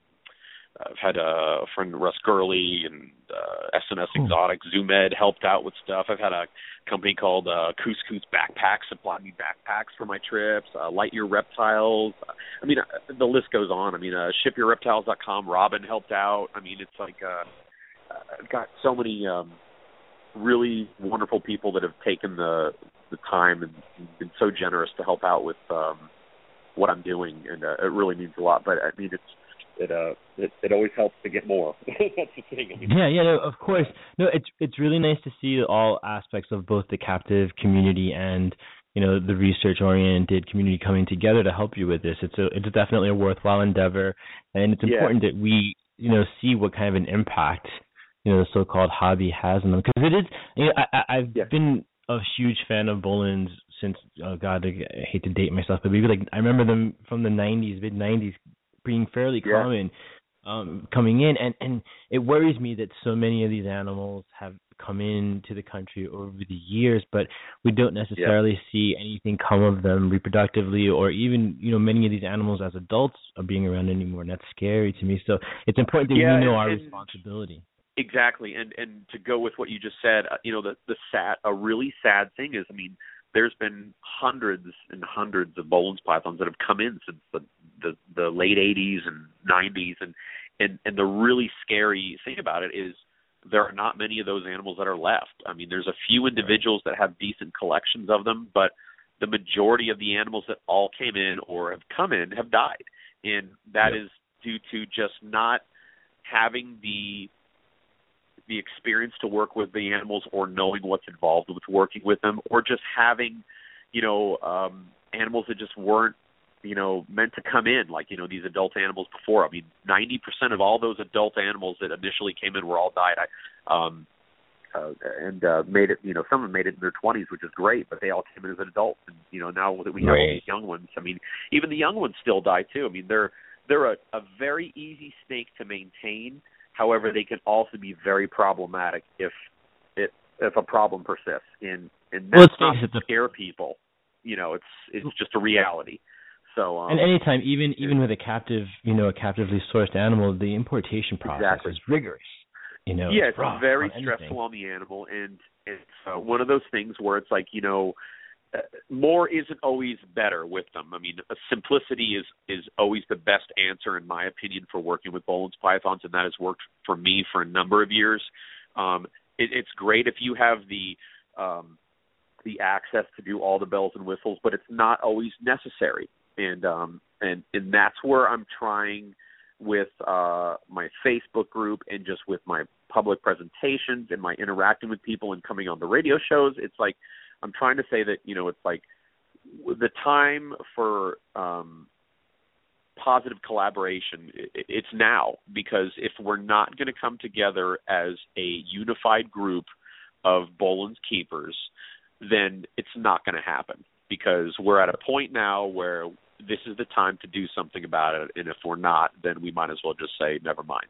I've had a friend Russ Gurley and uh, SNS Cool. Exotic Zoomed helped out with stuff. I've had a company called uh, Couscous Backpacks supplied me backpacks for my trips. Uh, Lightyear Reptiles. I mean, uh, the list goes on. I mean, uh, ShipYourReptiles.com. Robin helped out. I mean, it's like uh, uh, I've got so many um, really wonderful people that have taken the the time and been so generous to help out with um, what I'm doing, and uh, it really means a lot. But I mean, it's it uh it, it always helps to get more. That's the thing. I mean, Yeah, yeah, no, of course. No, it's it's really nice to see all aspects of both the captive community and you know the research oriented community coming together to help you with this. It's a it's definitely a worthwhile endeavor, and it's Yeah. important that we you know see what kind of an impact you know the so-called hobby has on them because it is. You know, I, I I've Yeah. been a huge fan of Boelen's since oh god I hate to date myself, but maybe like I remember them from the '90s, mid '90s, being fairly Yeah. common um coming in and and it worries me that so many of these animals have come into the country over the years but we don't necessarily see anything come of them reproductively or even you know many of these animals as adults are being around anymore and that's scary to me so it's important that Yeah, we know and- our responsibility Exactly, and and to go with what you just said, uh, you know, the the sad, a really sad thing is, I mean, there's been hundreds and hundreds of Boelen's pythons that have come in since the the, the late '80s and '90s, and and and the really scary thing about it is there are not many of those animals that are left. I mean, there's a few individuals that have decent collections of them, but the majority of the animals that all came in or have come in have died, and that is due to just not having the the experience to work with the animals or knowing what's involved with working with them or just having you know um animals that just weren't you know meant to come in like you know these adult animals before i mean 90% of all those adult animals that initially came in were all died i um uh, and uh, made it. You know, some of them made it in their 20s, which is great, but they all came in as adults. And you know, now that we have all these young ones, I mean, even the young ones still die too. I mean, they're they're a, a very easy snake to maintain However, they can also be very problematic if it if a problem persists. And and Well, that's let's not to scare people. You know, it's it's just a reality. So um, And anytime, even even with a captive, you know, a captively sourced animal, the importation process Exactly. is rigorous. You know, yeah, it's rough very on anything. stressful on the animal, and it's uh, one of those things where it's like you know, more isn't always better with them. I mean, simplicity is is always the best answer, in my opinion, for working with Boelen's pythons, and that has worked for me for a number of years. Um, it, it's great if you have the um, the access to do all the bells and whistles, but it's not always necessary, and um, and and that's where I'm trying with uh, my Facebook group and just with my public presentations and my interacting with people and coming on the radio shows. It's like I'm trying to say that you know it's like the time for um, positive collaboration. It's now because if we're not going to come together as a unified group of Boelen's keepers, then it's not going to happen because we're at a point now where this is the time to do something about it, and if we're not, then we might as well just say never mind.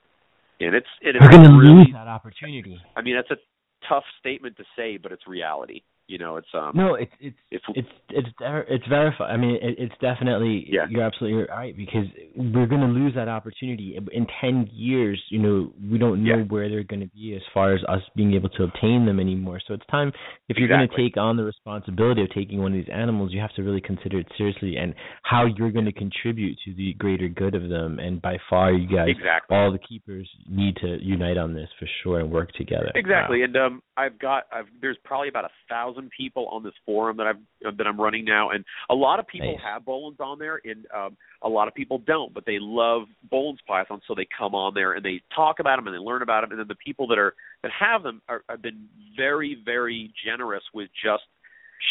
And it's it is We're going to really, lose that opportunity. I mean, that's a tough statement to say, but it's reality. You know, it's um. No, it's it's if it's it's it's verified. I mean, it, it's definitely Yeah. you're absolutely right because we're going to lose that opportunity in ten years. You know, we don't know Yeah. where they're going to be as far as us being able to obtain them anymore. So it's time if you're going to take on the responsibility of taking one of these animals, you have to really consider it seriously and how you're going to contribute to the greater good of them. And by far, you guys, exactly. all the keepers, need to unite on this for sure and work together. Exactly, Wow. and um, I've got I've there's probably about a thousand people on this forum that I've that I'm running now, and a lot of people Nice. have Boelen's on there, and um, a lot of people don't, but they love Boelen's pythons, so they come on there and they talk about them and they learn about them, and then the people that are that have them are, have been very very generous with just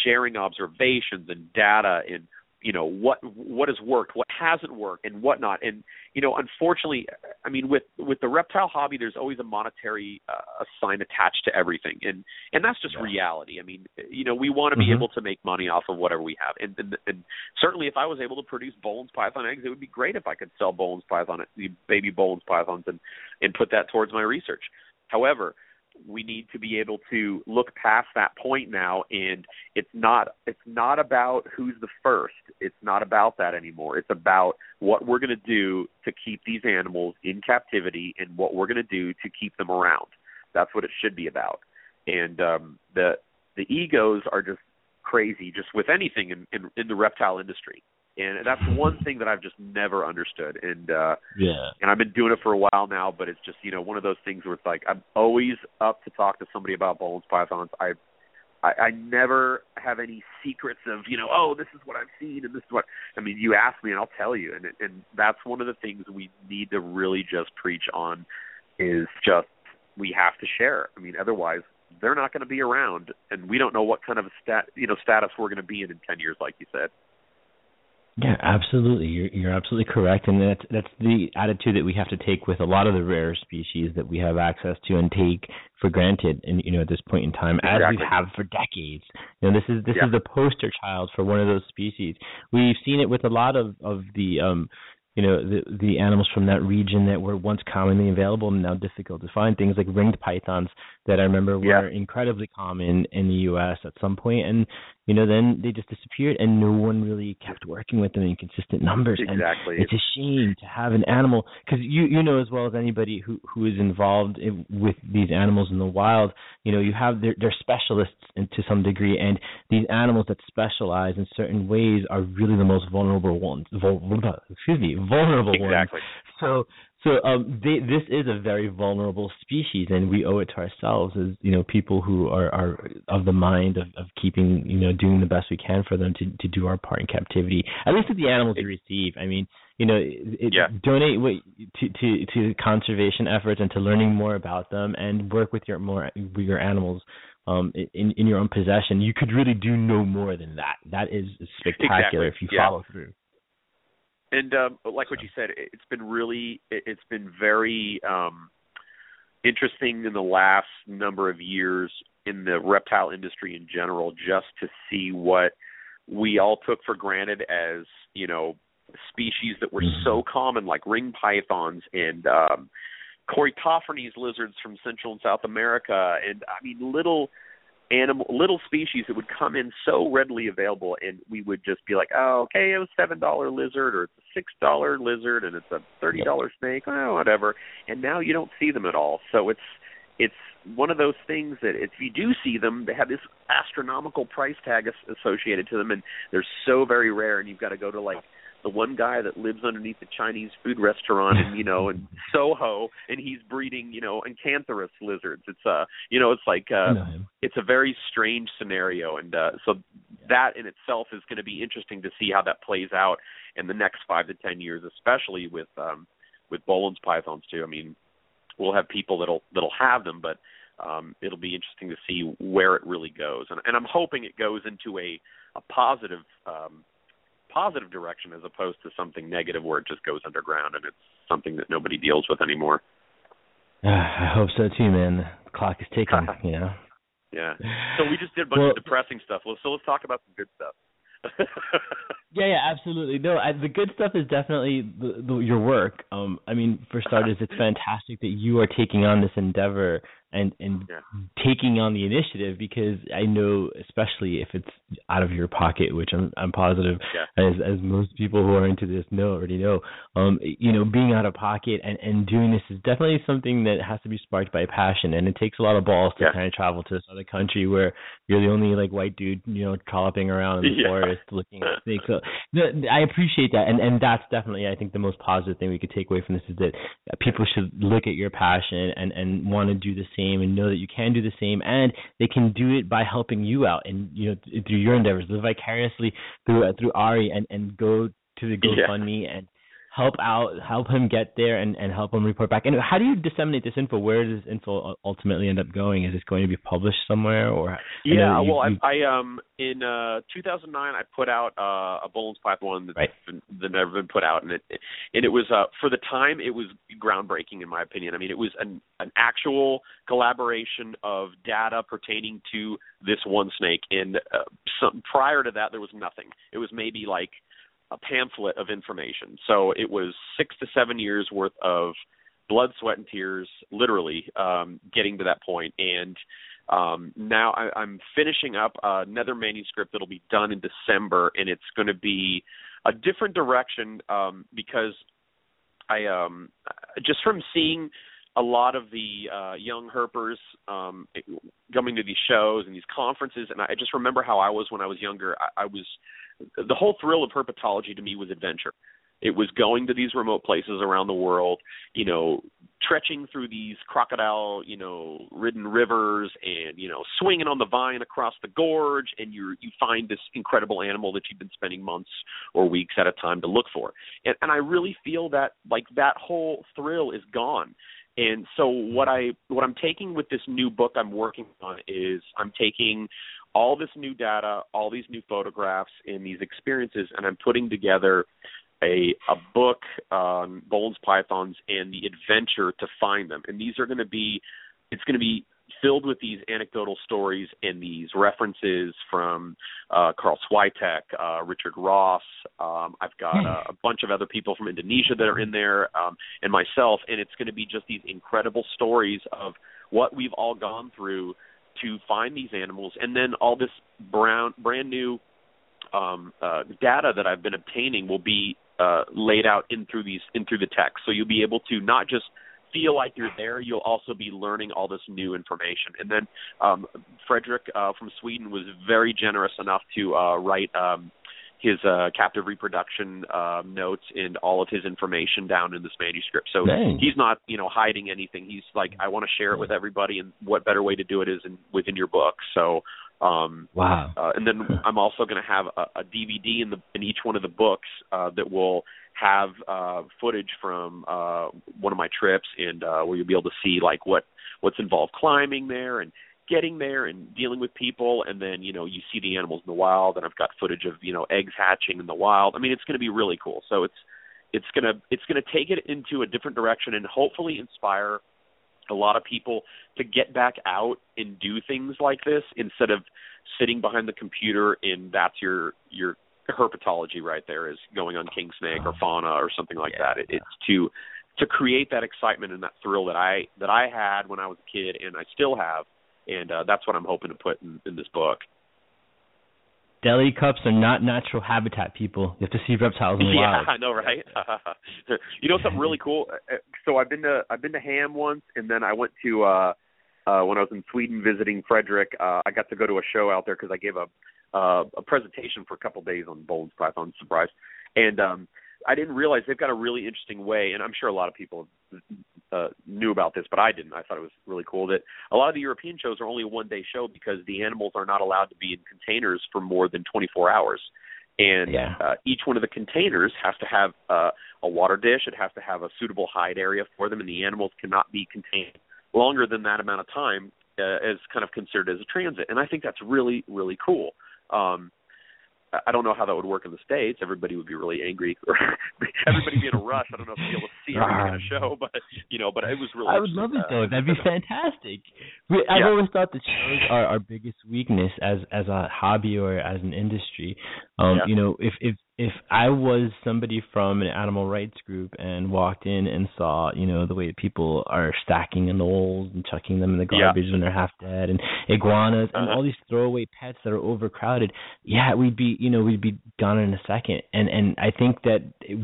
sharing observations and data and you know what what has worked, what hasn't worked, and whatnot. And you know, unfortunately, I mean, with with the reptile hobby, there's always a monetary uh, sign attached to everything, and and that's just Yeah. reality. I mean, you know, we want to be Mhm. able to make money off of whatever we have, and, and and certainly, if I was able to produce Boelen's python eggs, it would be great if I could sell Boelen's python, the baby Boelen's pythons, and and put that towards my research. However, we need to be able to look past that point now and it's not it's not about who's the first. It's not about that anymore. It's about what we're going to do to keep these animals in captivity and what we're going to do to keep them around. That's what it should be about. And um the the egos are just crazy just with anything in in, in the reptile industry and that's one thing that I've just never understood and uh yeah. and I've been doing it for a while now, but it's just you know one of those things where it's like I'm always up to talk to somebody about Boelen's pythons. I, I I never have any secrets of you know oh this is what I've seen and this is what I mean. You ask me and I'll tell you, and and that's one of the things we need to really just preach on is just we have to share. I mean otherwise they're not going to be around, and we don't know what kind of a stat you know status we're going to be in in ten years, like you said. Yeah, absolutely. You're you're absolutely correct, and that's that's the attitude that we have to take with a lot of the rare species that we have access to and take for granted. And you know, at this point in time, as we have for decades. You know, this is this Yeah. is the poster child for one of those species. We've seen it with a lot of of the um you know the the animals from that region that were once commonly available and now difficult to find things like ringed pythons that I remember were Yeah. incredibly common in the US at some point and you know then they just disappeared and no one really kept working with them in consistent numbers and Exactly. it's a shame to have an animal because you you know as well as anybody who who is involved in, with these animals in the wild you know you have they're, they're specialists in, to some degree and these animals that specialize in certain ways are really the most vulnerable ones vul, excuse me vulnerable ones exactly. so so um they, this is a very vulnerable species and we owe it to ourselves as you know people who are are of the mind of, of keeping you know doing the best we can for them to to do our part in captivity at least with the animals we receive i mean you know it, Yeah. donate what, to to to conservation efforts and to learning more about them and work with your more with your animals um in in your own possession you could really do no more than that that is spectacular Exactly. if you Yeah. follow through and um like what you said it- it's been really it- it's been very um interesting in the last number of years in the reptile industry in general just to see what we all took for granted as you know species that were so common like ring pythons and um Corytophanes lizards from Central and South America, and I mean little animal little species that would come in so readily available and we would just be like oh okay it was seven dollar lizard or it's a six dollar lizard and it's a thirty dollar snake oh whatever. And now you don't see them at all. So it's it's one of those things that if you do see them they have this astronomical price tag as- associated to them and they're so very rare and you've got to go to like the one guy that lives underneath the Chinese food restaurant in you know in Soho and he's breeding you know Acanthurus lizards. It's uh you know it's like uh it's a very strange scenario and uh so that in itself is going to be interesting to see how that plays out in the next 5 to 10 years especially with um with Boelen's pythons too. I mean we'll have people that'll that'll have them but um it'll be interesting to see where it really goes and and I'm hoping it goes into a a positive um positive direction as opposed to something negative where it just goes underground and it's something that nobody deals with anymore. I hope so too, man. The clock is ticking. you know. Yeah. So we just did a bunch Well- of depressing stuff. Well, so let's talk about some good stuff. Yeah, yeah, absolutely. No, I, the good stuff is definitely the, the, your work. Um, I mean, for starters, it's fantastic that you are taking on this endeavor and and Yeah. taking on the initiative because I know, especially if it's out of your pocket, which I'm I'm positive, Yeah. as as most people who are into this know already know. Um, you know, being out of pocket and and doing this is definitely something that has to be sparked by passion, and it takes a lot of balls to Yeah. kind of travel to this other country where you're the only like white dude, you know, trolloping around in the forest looking at snakes. So I appreciate that, and and that's definitely I think the most positive thing we could take away from this is that people should look at your passion and and want to do the same and know that you can do the same, and they can do it by helping you out and you know th- through your endeavors, live vicariously through uh, through Ari and and go to the Yeah. GoFundMe and help out, help him get there, and and help him report back. And how do you disseminate this info? Where does this info ultimately end up going? Is this going to be published somewhere or? Yeah, you- well, you- I, I um in uh 2009 I put out uh, a Boelen's Python that's Right. that never been put out, and it and it was uh for the time it was groundbreaking in my opinion. I mean, it was an an actual collaboration of data pertaining to this one snake, and uh, some prior to that there was nothing. It was maybe like a pamphlet of information. So it was six to seven years worth of blood, sweat, and tears, literally, um, getting to that point. And um, now I, I'm finishing up another manuscript that'll be done in December, and it's going to be a different direction um, because I um, just from seeing a lot of the uh, young herpers um, coming to these shows and these conferences, and I just remember how I was when I was younger. I, I was the whole thrill of herpetology to me was adventure. It was going to these remote places around the world, you know, trekking through these crocodile, you know, ridden rivers and, you know, swinging on the vine across the gorge and you you find this incredible animal that you've been spending months or weeks at a time to look for. And and I really feel that like that whole thrill is gone. And so what I what I'm taking with this new book I'm working on is I'm taking all this new data, all these new photographs and these experiences and I'm putting together a a book on Boelen's pythons and the adventure to find them. And these are going to be it's going to be filled with these anecdotal stories and these references from uh, Karl Switak, uh, Richard Ross. Um, I've got uh, a bunch of other people from Indonesia that are in there, um, and myself. And it's going to be just these incredible stories of what we've all gone through to find these animals, and then all this brown, brand new um, uh, data that I've been obtaining will be uh, laid out in through these in through the text. So you'll be able to not just feel like you're there, you'll also be learning all this new information. And then um, Frederick uh, from Sweden was very generous enough to uh, write um, his uh, captive reproduction uh, notes and all of his information down in this manuscript. So Dang. he's not, you know, hiding anything. He's like, I want to share it with everybody, and what better way to do it is in, within your book. So um, Wow. uh, and then I'm also going to have a, a DVD in the in each one of the books uh, that will have uh, footage from uh, one of my trips, and uh, where you'll be able to see like what what's involved climbing there and getting there and dealing with people, and then you know you see the animals in the wild, and I've got footage of you know eggs hatching in the wild. I mean, it's going to be really cool. So it's it's gonna it's gonna take it into a different direction and hopefully inspire a lot of people to get back out and do things like this instead of sitting behind the computer and that's your your herpetology right there is going on king snake or fauna or something like Yeah, that. It, it's to to create that excitement and that thrill that I that I had when I was a kid and I still have, and uh, that's what I'm hoping to put in, in this book. Deli cups are not natural habitat, people. You have to see reptiles in the yeah, wild. I know, right? you know something really cool? Uh, So I've been to I've been to Hamm once, and then I went to uh uh when I was in Sweden visiting Frederick. Uh, I got to go to a show out there because I gave a uh, a presentation for a couple days on Bold's Python. Surprise! And um I didn't realize they've got a really interesting way, and I'm sure a lot of people uh, knew about this, but I didn't. I thought it was really cool that a lot of the European shows are only a one day show because the animals are not allowed to be in containers for more than 24 hours. And Yeah. uh, each one of the containers has to have uh, a water dish. It has to have a suitable hide area for them, and the animals cannot be contained longer than that amount of time uh, as kind of considered as a transit. And I think that's really, really cool. Um, I- don't know how that would work in the states. Everybody would be really angry, or everybody be in a rush. I don't know if you'd be able to see everything in a show, but you know, but it was really. I would love it though. That'd be fantastic. We, I've Yeah. always thought that shows are our biggest weakness as as a hobby or as an industry. Um, Yeah. You know, if if if I was somebody from an animal rights group and walked in and saw, you know, the way people are stacking anoles and chucking them in the Yeah. garbage when they're half dead, and iguanas and Uh-huh. all these throwaway pets that are overcrowded, yeah, we'd be, you know, we'd be gone in a second. And and I think that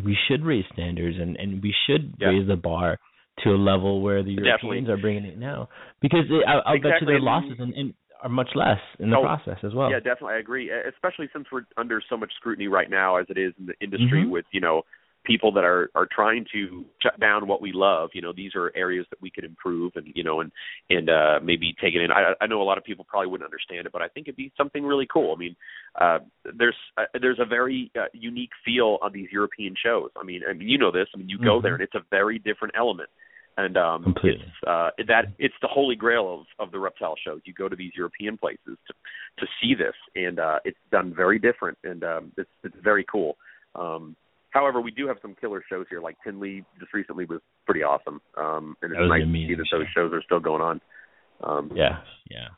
we should raise standards and and we should Yeah. raise the bar to a level where the Definitely. Europeans are bringing it now, because it, I, I'll bet you their losses and, and are much less in the Oh, process as well. Yeah, definitely, I agree. Especially since we're under so much scrutiny right now, as it is in the industry, Mhm. with you know people that are are trying to shut down what we love. You know, these are areas that we could improve, and you know, and and uh maybe take it in. I, I know a lot of people probably wouldn't understand it, but I think it'd be something really cool. I mean, uh there's uh, there's a very uh, unique feel on these European shows. I mean, I mean, you know this. I mean, you go Mhm. there, and it's a very different element. And um Completely. it's uh that it's the holy grail of of the reptile shows. You go to these European places to to see this and uh it's done very different and um it's it's very cool. Um however we do have some killer shows here like Tinley just recently was pretty awesome. Um and it's nice to see that those shows are still going on. Um Yeah, yeah.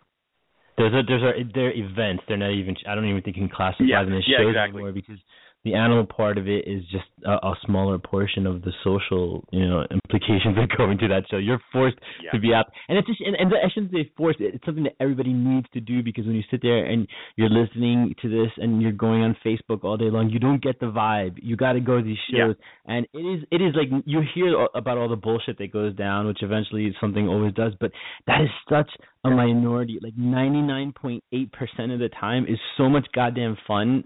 There's a there's a they're events. They're not even. I don't even think you can classify Yeah, them as yeah, shows exactly. anymore because the animal part of it is just a, a smaller portion of the social, you know, implications that go into that show. You're forced Yeah. to be out, and it's just, and, and I shouldn't say forced. It's something that everybody needs to do because when you sit there and you're listening to this and you're going on Facebook all day long, you don't get the vibe. You got to go to these Yeah. shows, and it is it is like you hear about all the bullshit that goes down, which eventually something always does, but that is such a minority. Like 99.8% of the time is so much goddamn fun,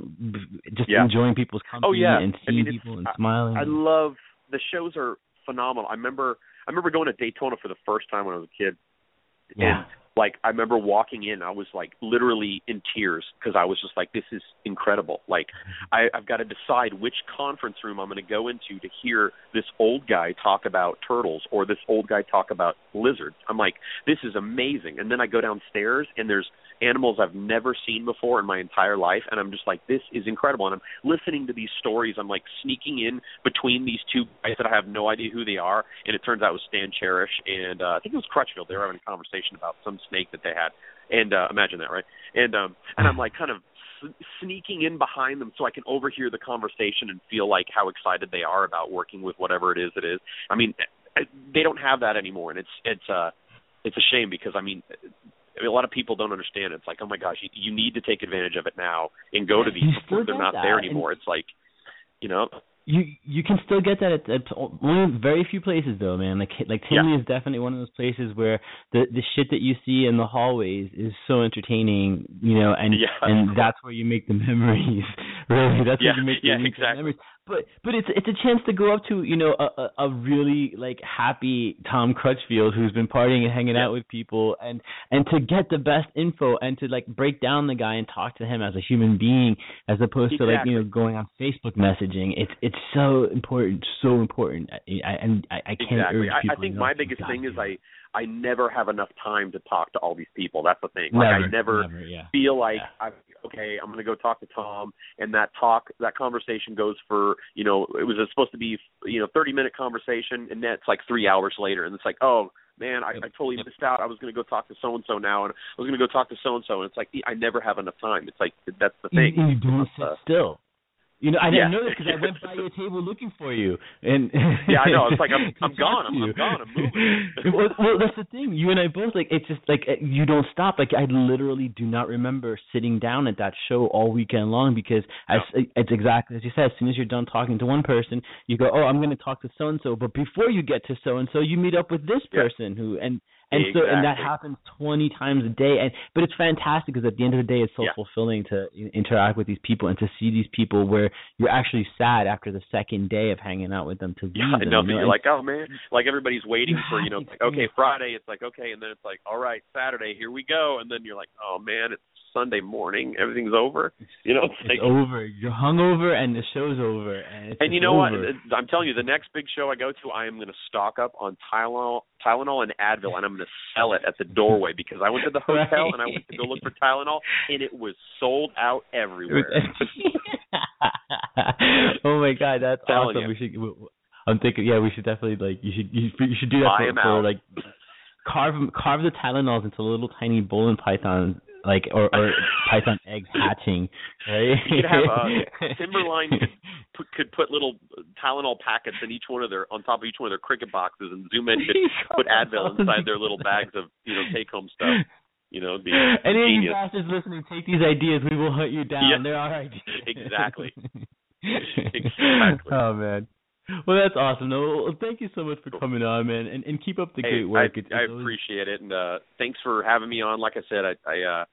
just Yeah. enjoying people's company Oh, yeah. and I seeing mean, people and I- smiling. I love the shows are phenomenal. I remember I remember going to Daytona for the first time when I was a kid. yeah. And like I remember walking in, I was like literally in tears because I was just like, "This is incredible!" Like I, I've got to decide which conference room I'm going to go into to hear this old guy talk about turtles or this old guy talk about lizards. I'm like, "This is amazing!" And then I go downstairs and there's animals I've never seen before in my entire life, and I'm just like, "This is incredible!" And I'm listening to these stories. I'm like sneaking in between these two guys that I have no idea who they are, and it turns out it was Stan Cherish and uh, I think it was Crutchfield. They were having a conversation about some snake that they had, and uh, imagine that, right? And um, and I'm like kind of sneaking in behind them so I can overhear the conversation and feel like how excited they are about working with whatever it is it is. I mean, they don't have that anymore, and it's it's uh it's a shame because I mean. I mean, a lot of people don't understand. It. It's like, oh my gosh, you, you need to take advantage of it now and go to these before they're not that, there and- anymore. It's like, you know, you you can still get that at, at only very few places though, man. Like like Tinley is definitely one of those places where the the shit that you see in the hallways is so entertaining, you know, and Yeah. and that's where you make the memories. really, that's Yeah, where you make the yeah, exactly. memories. But but it's it's a chance to go up to you know a a, a really like happy Tom Crutchfield who's been partying and hanging Yeah. out with people and and to get the best info and to like break down the guy and talk to him as a human being as opposed to like you know going on Facebook messaging. It's it's so important, so important. I, I and I, I can't exactly. urge I, I think my biggest thing is. I I never have enough time to talk to all these people. That's the thing. Like I never never yeah. feel like Yeah. I okay, I'm going to go talk to Tom and that talk that conversation goes for, you know, it was supposed to be, you know, 30 minute conversation and that's like 3 hours later and it's like, "Oh, man, I, I totally missed out. I was going to go talk to so and so now and I was going to go talk to so and so and it's like I never have enough time. It's like that's the You, thing. you don't sit Uh, still. You know, I didn't know this because I went by your table looking for you, and Yeah, I know. It's like I'm- I'm gone. I'm- I'm gone. I'm moving. well, well, that's the thing. You and I both like. It's just like you don't stop. Like I literally do not remember sitting down at that show all weekend long because as it's exactly as you said. As soon as you're done talking to one person, you go, "Oh, I'm going to talk to so and so." But before you get to so and so, you meet up with this Yeah. person who and and so and that happens 20 times a day and but it's fantastic because at the end of the day it's so Yeah. fulfilling to interact with these people and to see these people where you're actually sad after the second day of hanging out with them to leave Yeah, them, know. you But you're like, oh man, like everybody's waiting for you know, like okay, Friday. It's like okay, and then it's like, all right, Saturday, here we go, and then you're like, oh man, it's Sunday morning, everything's over. You know, it's it's like, over. You're hungover and the show's over and and you know what? I'm telling you, the next big show I go to, I am going to stock up on Tylenol, Tylenol and Advil, and I'm going to sell it at the doorway because I went to the hotel and I went to go look for Tylenol, and it was sold out everywhere. oh my god, that's awesome. you. We should. I'm thinking, yeah, we should definitely like you should you, should- you should do that Buy for, for like carve carve the Tylenols into little tiny Boelen pythons, like or or python eggs hatching, right? You could have, uh, Timberline could put, could put little Tylenol packets in each one of their on top of each one of their cricket boxes, and Zoom In could put Advil inside their little bags of you know take home stuff. You know, be Any genius. bastards listening, take these ideas. We will hunt you down. Yeah. They're our ideas. Exactly. exactly. Oh man. Well, that's awesome. No, well, thank you so much for coming on, man, and and keep up the Hey, great work. I, It's- I always- appreciate it, and uh thanks for having me on. Like I said, I, I uh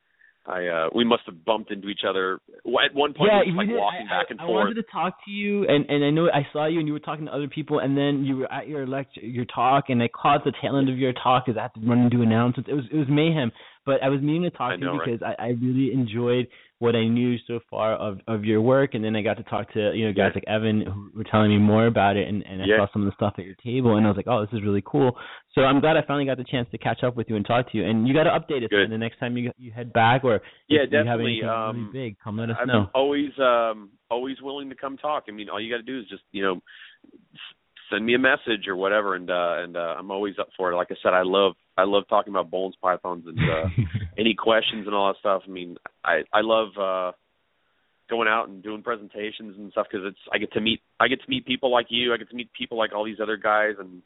I uh we must have bumped into each other at one point. yeah, we you were just, like did. walking I, back and I forth. wanted to talk to you, and and I know I saw you, and you were talking to other people, and then you were at your lecture, your talk, and I caught the tail end of your talk because I had to run and do announcements. It was it was mayhem, but I was meaning to talk I to know, you right? because I, I really enjoyed what I knew so far of of your work, and then I got to talk to you know guys Yeah. like Evan who were telling me more about it, and and I Yeah. saw some of the stuff at your table, and I was like, oh, this is really cool. So I'm glad I finally got the chance to catch up with you and talk to you, and you got to update us the next time you you head back, or Yeah, if you have definitely, anything um, really big, come let us I'm know. always um always willing to come talk. I mean, all you got to do is just you know send me a message or whatever, and uh and uh I'm always up for it. Like I said, I love I love talking about bones, pythons, and uh any questions and all that stuff. I mean, I I love uh going out and doing presentations and stuff because it's I get to meet I get to meet people like you. I get to meet people like all these other guys, and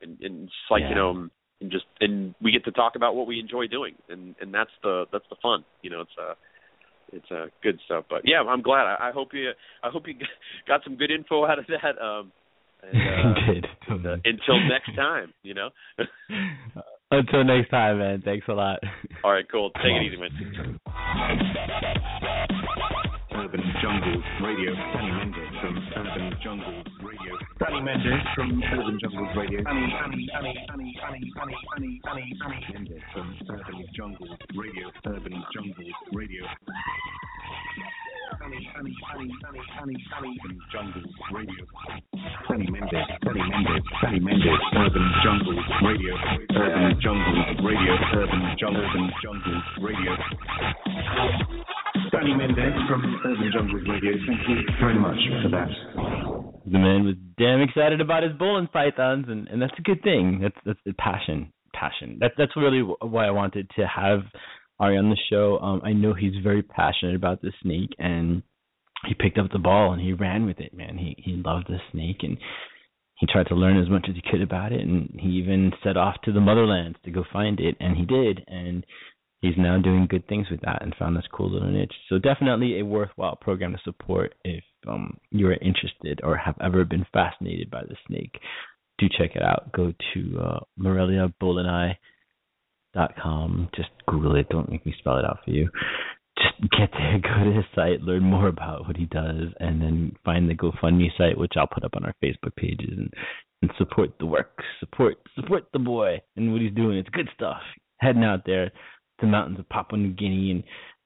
and, and it's like Yeah. you know. And just and we get to talk about what we enjoy doing, and and that's the that's the fun. You know, it's uh it's uh good stuff. But yeah, I'm glad. I, I hope you I hope you got some good info out of that. Um, and, uh, Good. uh, until next time, you know. Until next time, man. Thanks a lot. All right, cool. Take it easy, man. Urban Jungles Radio. Danny Mendes from Urban Jungles Radio. Danny Mendes from Urban Jungles Radio. Danny, Danny, Danny, Danny, Danny, Danny, Danny, Danny, Danny Mendes from Urban Jungles Radio. Urban Jungles Radio. Urban Jungles Radio. Urban Jungles Radio. Urban Jungles Radio. Urban Mendes from Urban Jungles Radio. Thank you very much for that. The man was damn excited about his and pythons, and and that's a good thing. That's that's passion, passion. That's that's really why I wanted to have Ari on the show. Um, I know he's very passionate about the snake, and he picked up the ball and he ran with it. Man, he he loved the snake, and he tried to learn as much as he could about it, and he even set off to the motherlands to go find it, and he did, and he's now doing good things with that and found this cool little niche. So definitely a worthwhile program to support if um, you are interested or have ever been fascinated by the snake. Do check it out. Go to uh, moreliaboeleni.com. Just Google it. Don't make me spell it out for you. Just get there, go to his site, learn more about what he does, and then find the GoFundMe site, which I'll put up on our Facebook pages, and, and support the work. Support support the boy and what he's doing. It's good stuff. Heading out there to the mountains of Papua New Guinea and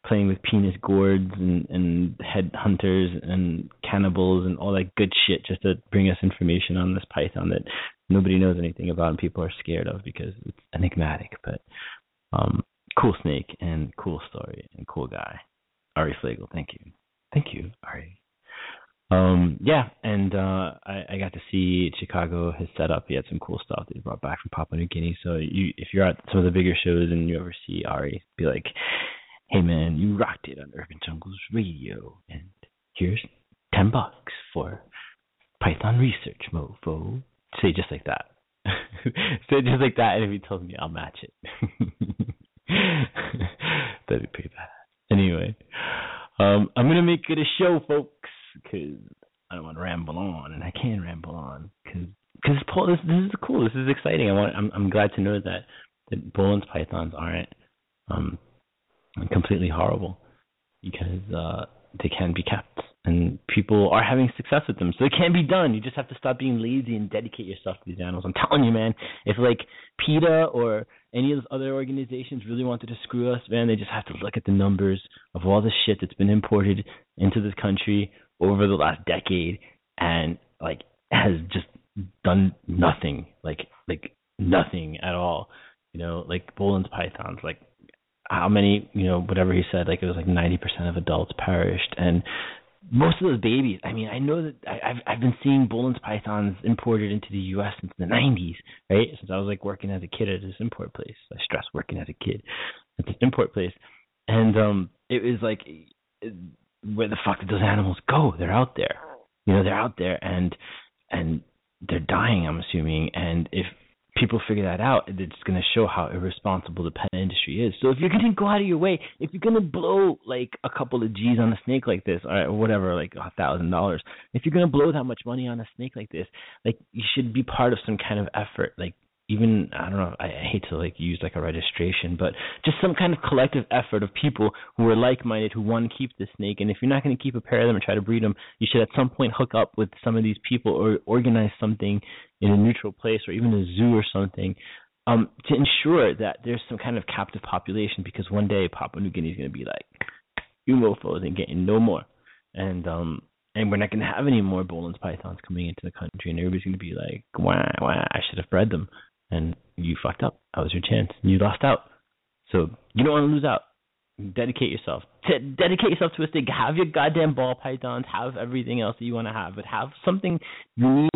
playing with penis gourds and and head hunters and cannibals and all that good shit just to bring us information on this python that nobody knows anything about and people are scared of because it's enigmatic. But um cool snake and cool story and cool guy. Ari Flagle thank you. Thank you ari. Um yeah and uh i i got to see chicago has set up he had some cool stuff that he brought back from papua new guinea. So you if you're at some of the bigger shows and you ever see ari be like hey man, you rocked it on Urban Jungles Radio. And here's ten bucks for Python research, mofo. Say just like that. Say just like that, and if he tells me, I'll match it. That'd be pretty bad. Anyway, um, I'm gonna make it a show, folks, because I don't want to ramble on, and I can ramble on because because Paul, this, this is cool. This is exciting. I want. I'm I'm glad to know that that Boelen's pythons aren't um completely horrible because uh they can be kept and people are having success with them. So it can be done. You just have to stop being lazy and dedicate yourself to these animals. I'm telling you, man, if like PETA or any of those other organizations really wanted to screw us, man, they just have to look at the numbers of all the shit that's been imported into this country over the last decade and like has just done nothing. Like like nothing at all. You know, like Boelen's pythons, like how many, you know, whatever he said, like it was like 90% of adults perished, and most of those babies. I mean, I know that I, I've I've been seeing Boelen's pythons imported into the U.S. since the 90s, right? Since I was like working as a kid at this import place. I stress working as a kid at this import place, and um, it was like, where the fuck did those animals go? They're out there, you know, they're out there, and and they're dying. I'm assuming, and if people figure that out, it's going to show how irresponsible the pet industry is. So if you're going to go out of your way, if you're going to blow like a couple of G's on a snake like this, or whatever, like a thousand dollars, if you're going to blow that much money on a snake like this, like you should be part of some kind of effort, like even I don't know I, hate to like use like a registration, but just some kind of collective effort of people who are like minded who want to keep the snake. And if you're not going to keep a pair of them and try to breed them, you should at some point hook up with some of these people or organize something in a neutral place or even a zoo or something um, to ensure that there's some kind of captive population. Because one day Papua New Guinea is going to be like, you mofos ain't getting no more, and um and we're not going to have any more Boelen's pythons coming into the country, and everybody's going to be like, "Wah, wah! I should have bred them." And you fucked up. That was your chance. You lost out. So you don't want to lose out. Dedicate yourself. To dedicate yourself to a stick. Have your goddamn ball pythons. Have everything else that you want to have, but have something unique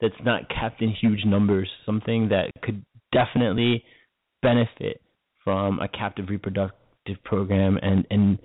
that's not kept in huge numbers. Something that could definitely benefit from a captive reproductive program and and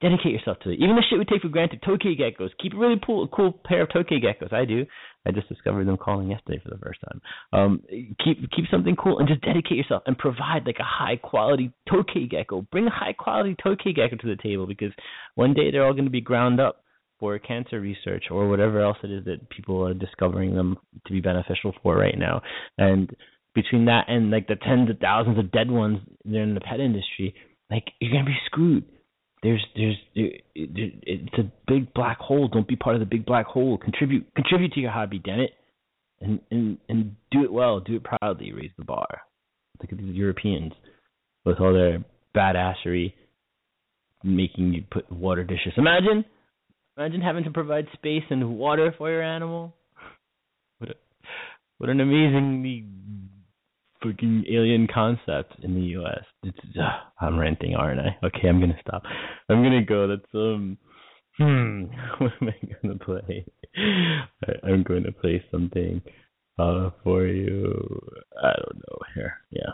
dedicate yourself to it. Even the shit we take for granted, tokay geckos. Keep a really cool, cool pair of tokay geckos. I do. I just discovered them calling yesterday for the first time. Um, keep keep something cool and just dedicate yourself and provide like a high quality tokay gecko. Bring a high quality tokay gecko to the table because one day they're all going to be ground up for cancer research or whatever else it is that people are discovering them to be beneficial for right now. And between that and like the tens of thousands of dead ones there in the pet industry, like you're gonna be screwed there's there's it's a big black hole. Don't be part of the big black hole. Contribute contribute to your hobby, damn it, and and and do it well. Do it proudly. Raise the bar. Look at these Europeans with all their badassery, making you put water dishes. Imagine, imagine having to provide space and water for your animal. What a, what an amazingly freaking alien concept in the U.S. It's uh, I'm ranting, aren't I? Okay, I'm gonna stop. I'm gonna go. That's um. Hmm. What am I gonna play? I'm going to play something uh for you. I don't know. Here. Yeah.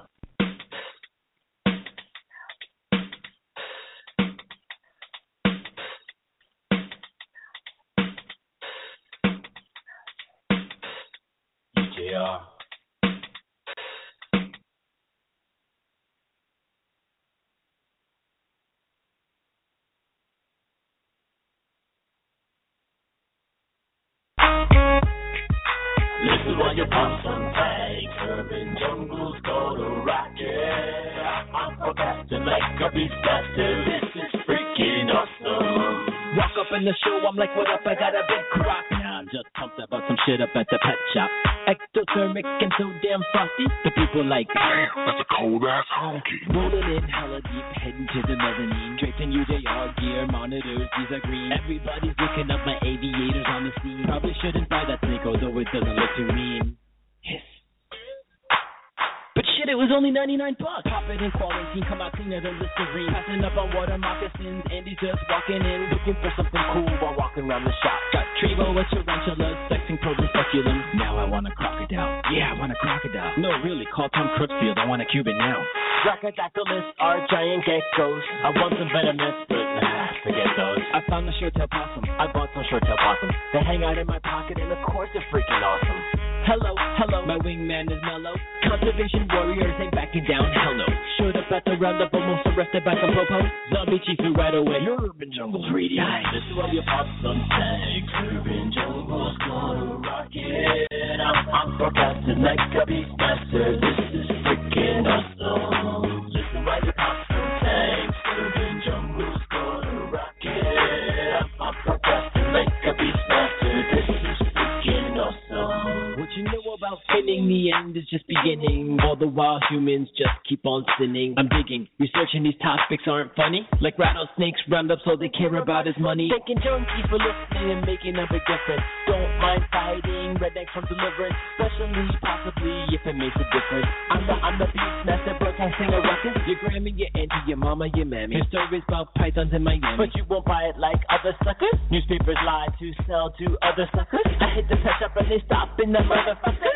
Tarantulas, sexing probes and succulents. Now I want a crocodile. Yeah, I want a crocodile. No, really, call Tom Crutchfield. I want a Cuban now. Brachydactylists are giant geckos. I want some venomous, but nah, forget those. I found a short tail possum. I bought some short tail possum. They hang out in my pocket, and of course they're freaking awesome. Hello, hello, my wingman is mellow. Conservation warriors ain't backing down, hell no. Showed up at the roundup, almost arrested by some popo. Zombie chief who right away. Your urban jungles radio. This is where you pop some tags. Urban jungles gonna rock it. I'm, I'm broadcasting like a beast master. This is freaking awesome. About? The end is just beginning. All the while humans just keep on sinning. I'm digging, researching these topics aren't funny. Like rattlesnakes, roundups, all they care about is money. Thanking junkies for listening and making a big difference. Don't mind fighting rednecks from deliverance, especially possibly if it makes a difference. I'm the I'm the beast master, broadcasting a ruckus. Your grandma, your auntie, your mama, your mammy. Your stories about pythons in Miami, but you won't buy it like other suckers. Newspapers lie to sell to other suckers. I hit the pet shop and they stop in the motherfucker.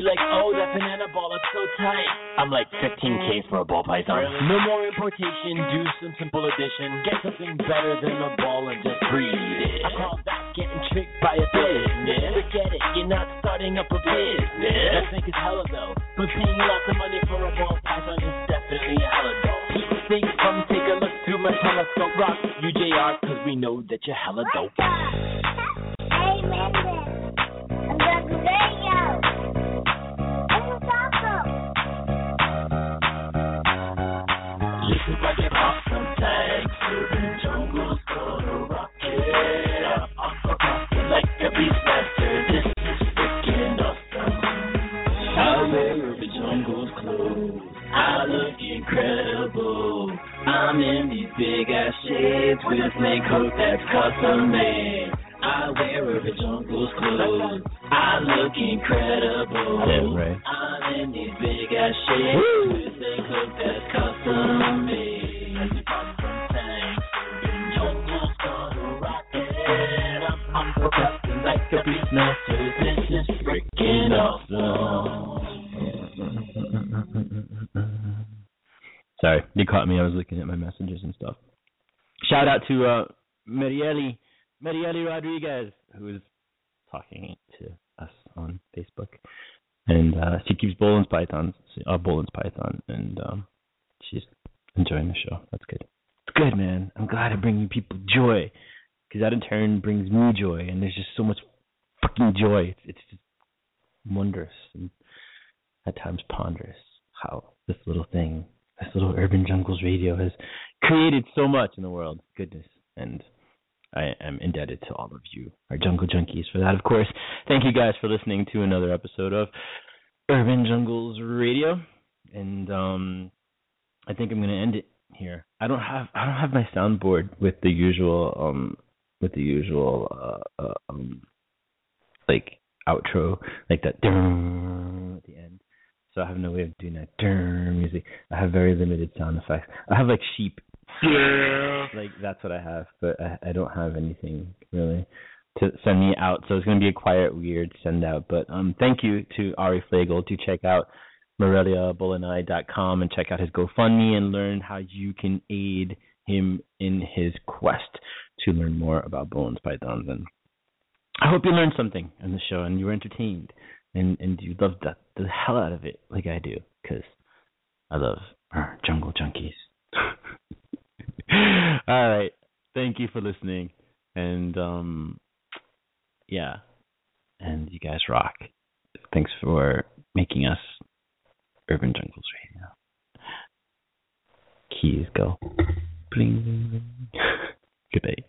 They be like, oh, that banana ball is so tight. I'm like 15K for a ball python. No more importation, do some simple addition. Get something better than a ball and just breed it. I call that getting tricked by a business. Forget it, you're not starting up a business. I think it's hella though, but paying lots of money for a ball python is definitely hella dope. People think, come take a look through my telescope. Rock UJR, cause we know that you're hella dope. Hey, Mendez. I'm Doug Radio. I wear urban jungles clothes. I look incredible. I'm in these big ass shades with a snake that's custom made. I wear urban jungles clothes. I look incredible. Damn right. I'm in these big ass shades with a snake coat that's custom made. As you pop some tanks, urban jungles gonna rock it. I'm, I'm broadcasting like a beast master. This is freaking awesome. Sorry, they caught me. I was looking at my messages and stuff. Shout out to uh, Marieli, Marieli Rodriguez, who is talking to us on Facebook, and uh, she keeps Boelen's pythons, uh, Boelen's python, and um, she's enjoying the show. That's good. It's good, man. I'm glad I'm bringing people joy, because that in turn brings me joy, and there's just so much fucking joy. It's, it's just wondrous and at times ponderous how this little thing, this little Urban Jungles radio has created so much in the world. Goodness. And I am indebted to all of you, our jungle junkies, for that, of course. Thank you guys for listening to another episode of Urban Jungles Radio. And um I think I'm gonna end it here. I don't have I don't have my soundboard with the usual um with the usual uh, uh um like outro like that at the end. So I have no way of doing that music. I have very limited sound effects. I have like sheep. Like that's what I have, but I, I don't have anything really to send me out. So it's gonna be a quiet, weird send out. But um thank you to Ari Flagle to check out MoreliaBoeleni.com and check out his GoFundMe and learn how you can aid him in his quest to learn more about Boelen's pythons. And I hope you learned something in the show and you were entertained and and you loved the, the hell out of it like I do because I love our jungle junkies. All right, thank you for listening, and um, yeah, and you guys rock. Thanks for making us Urban Jungles Radio. Keys go. Bling. Good day.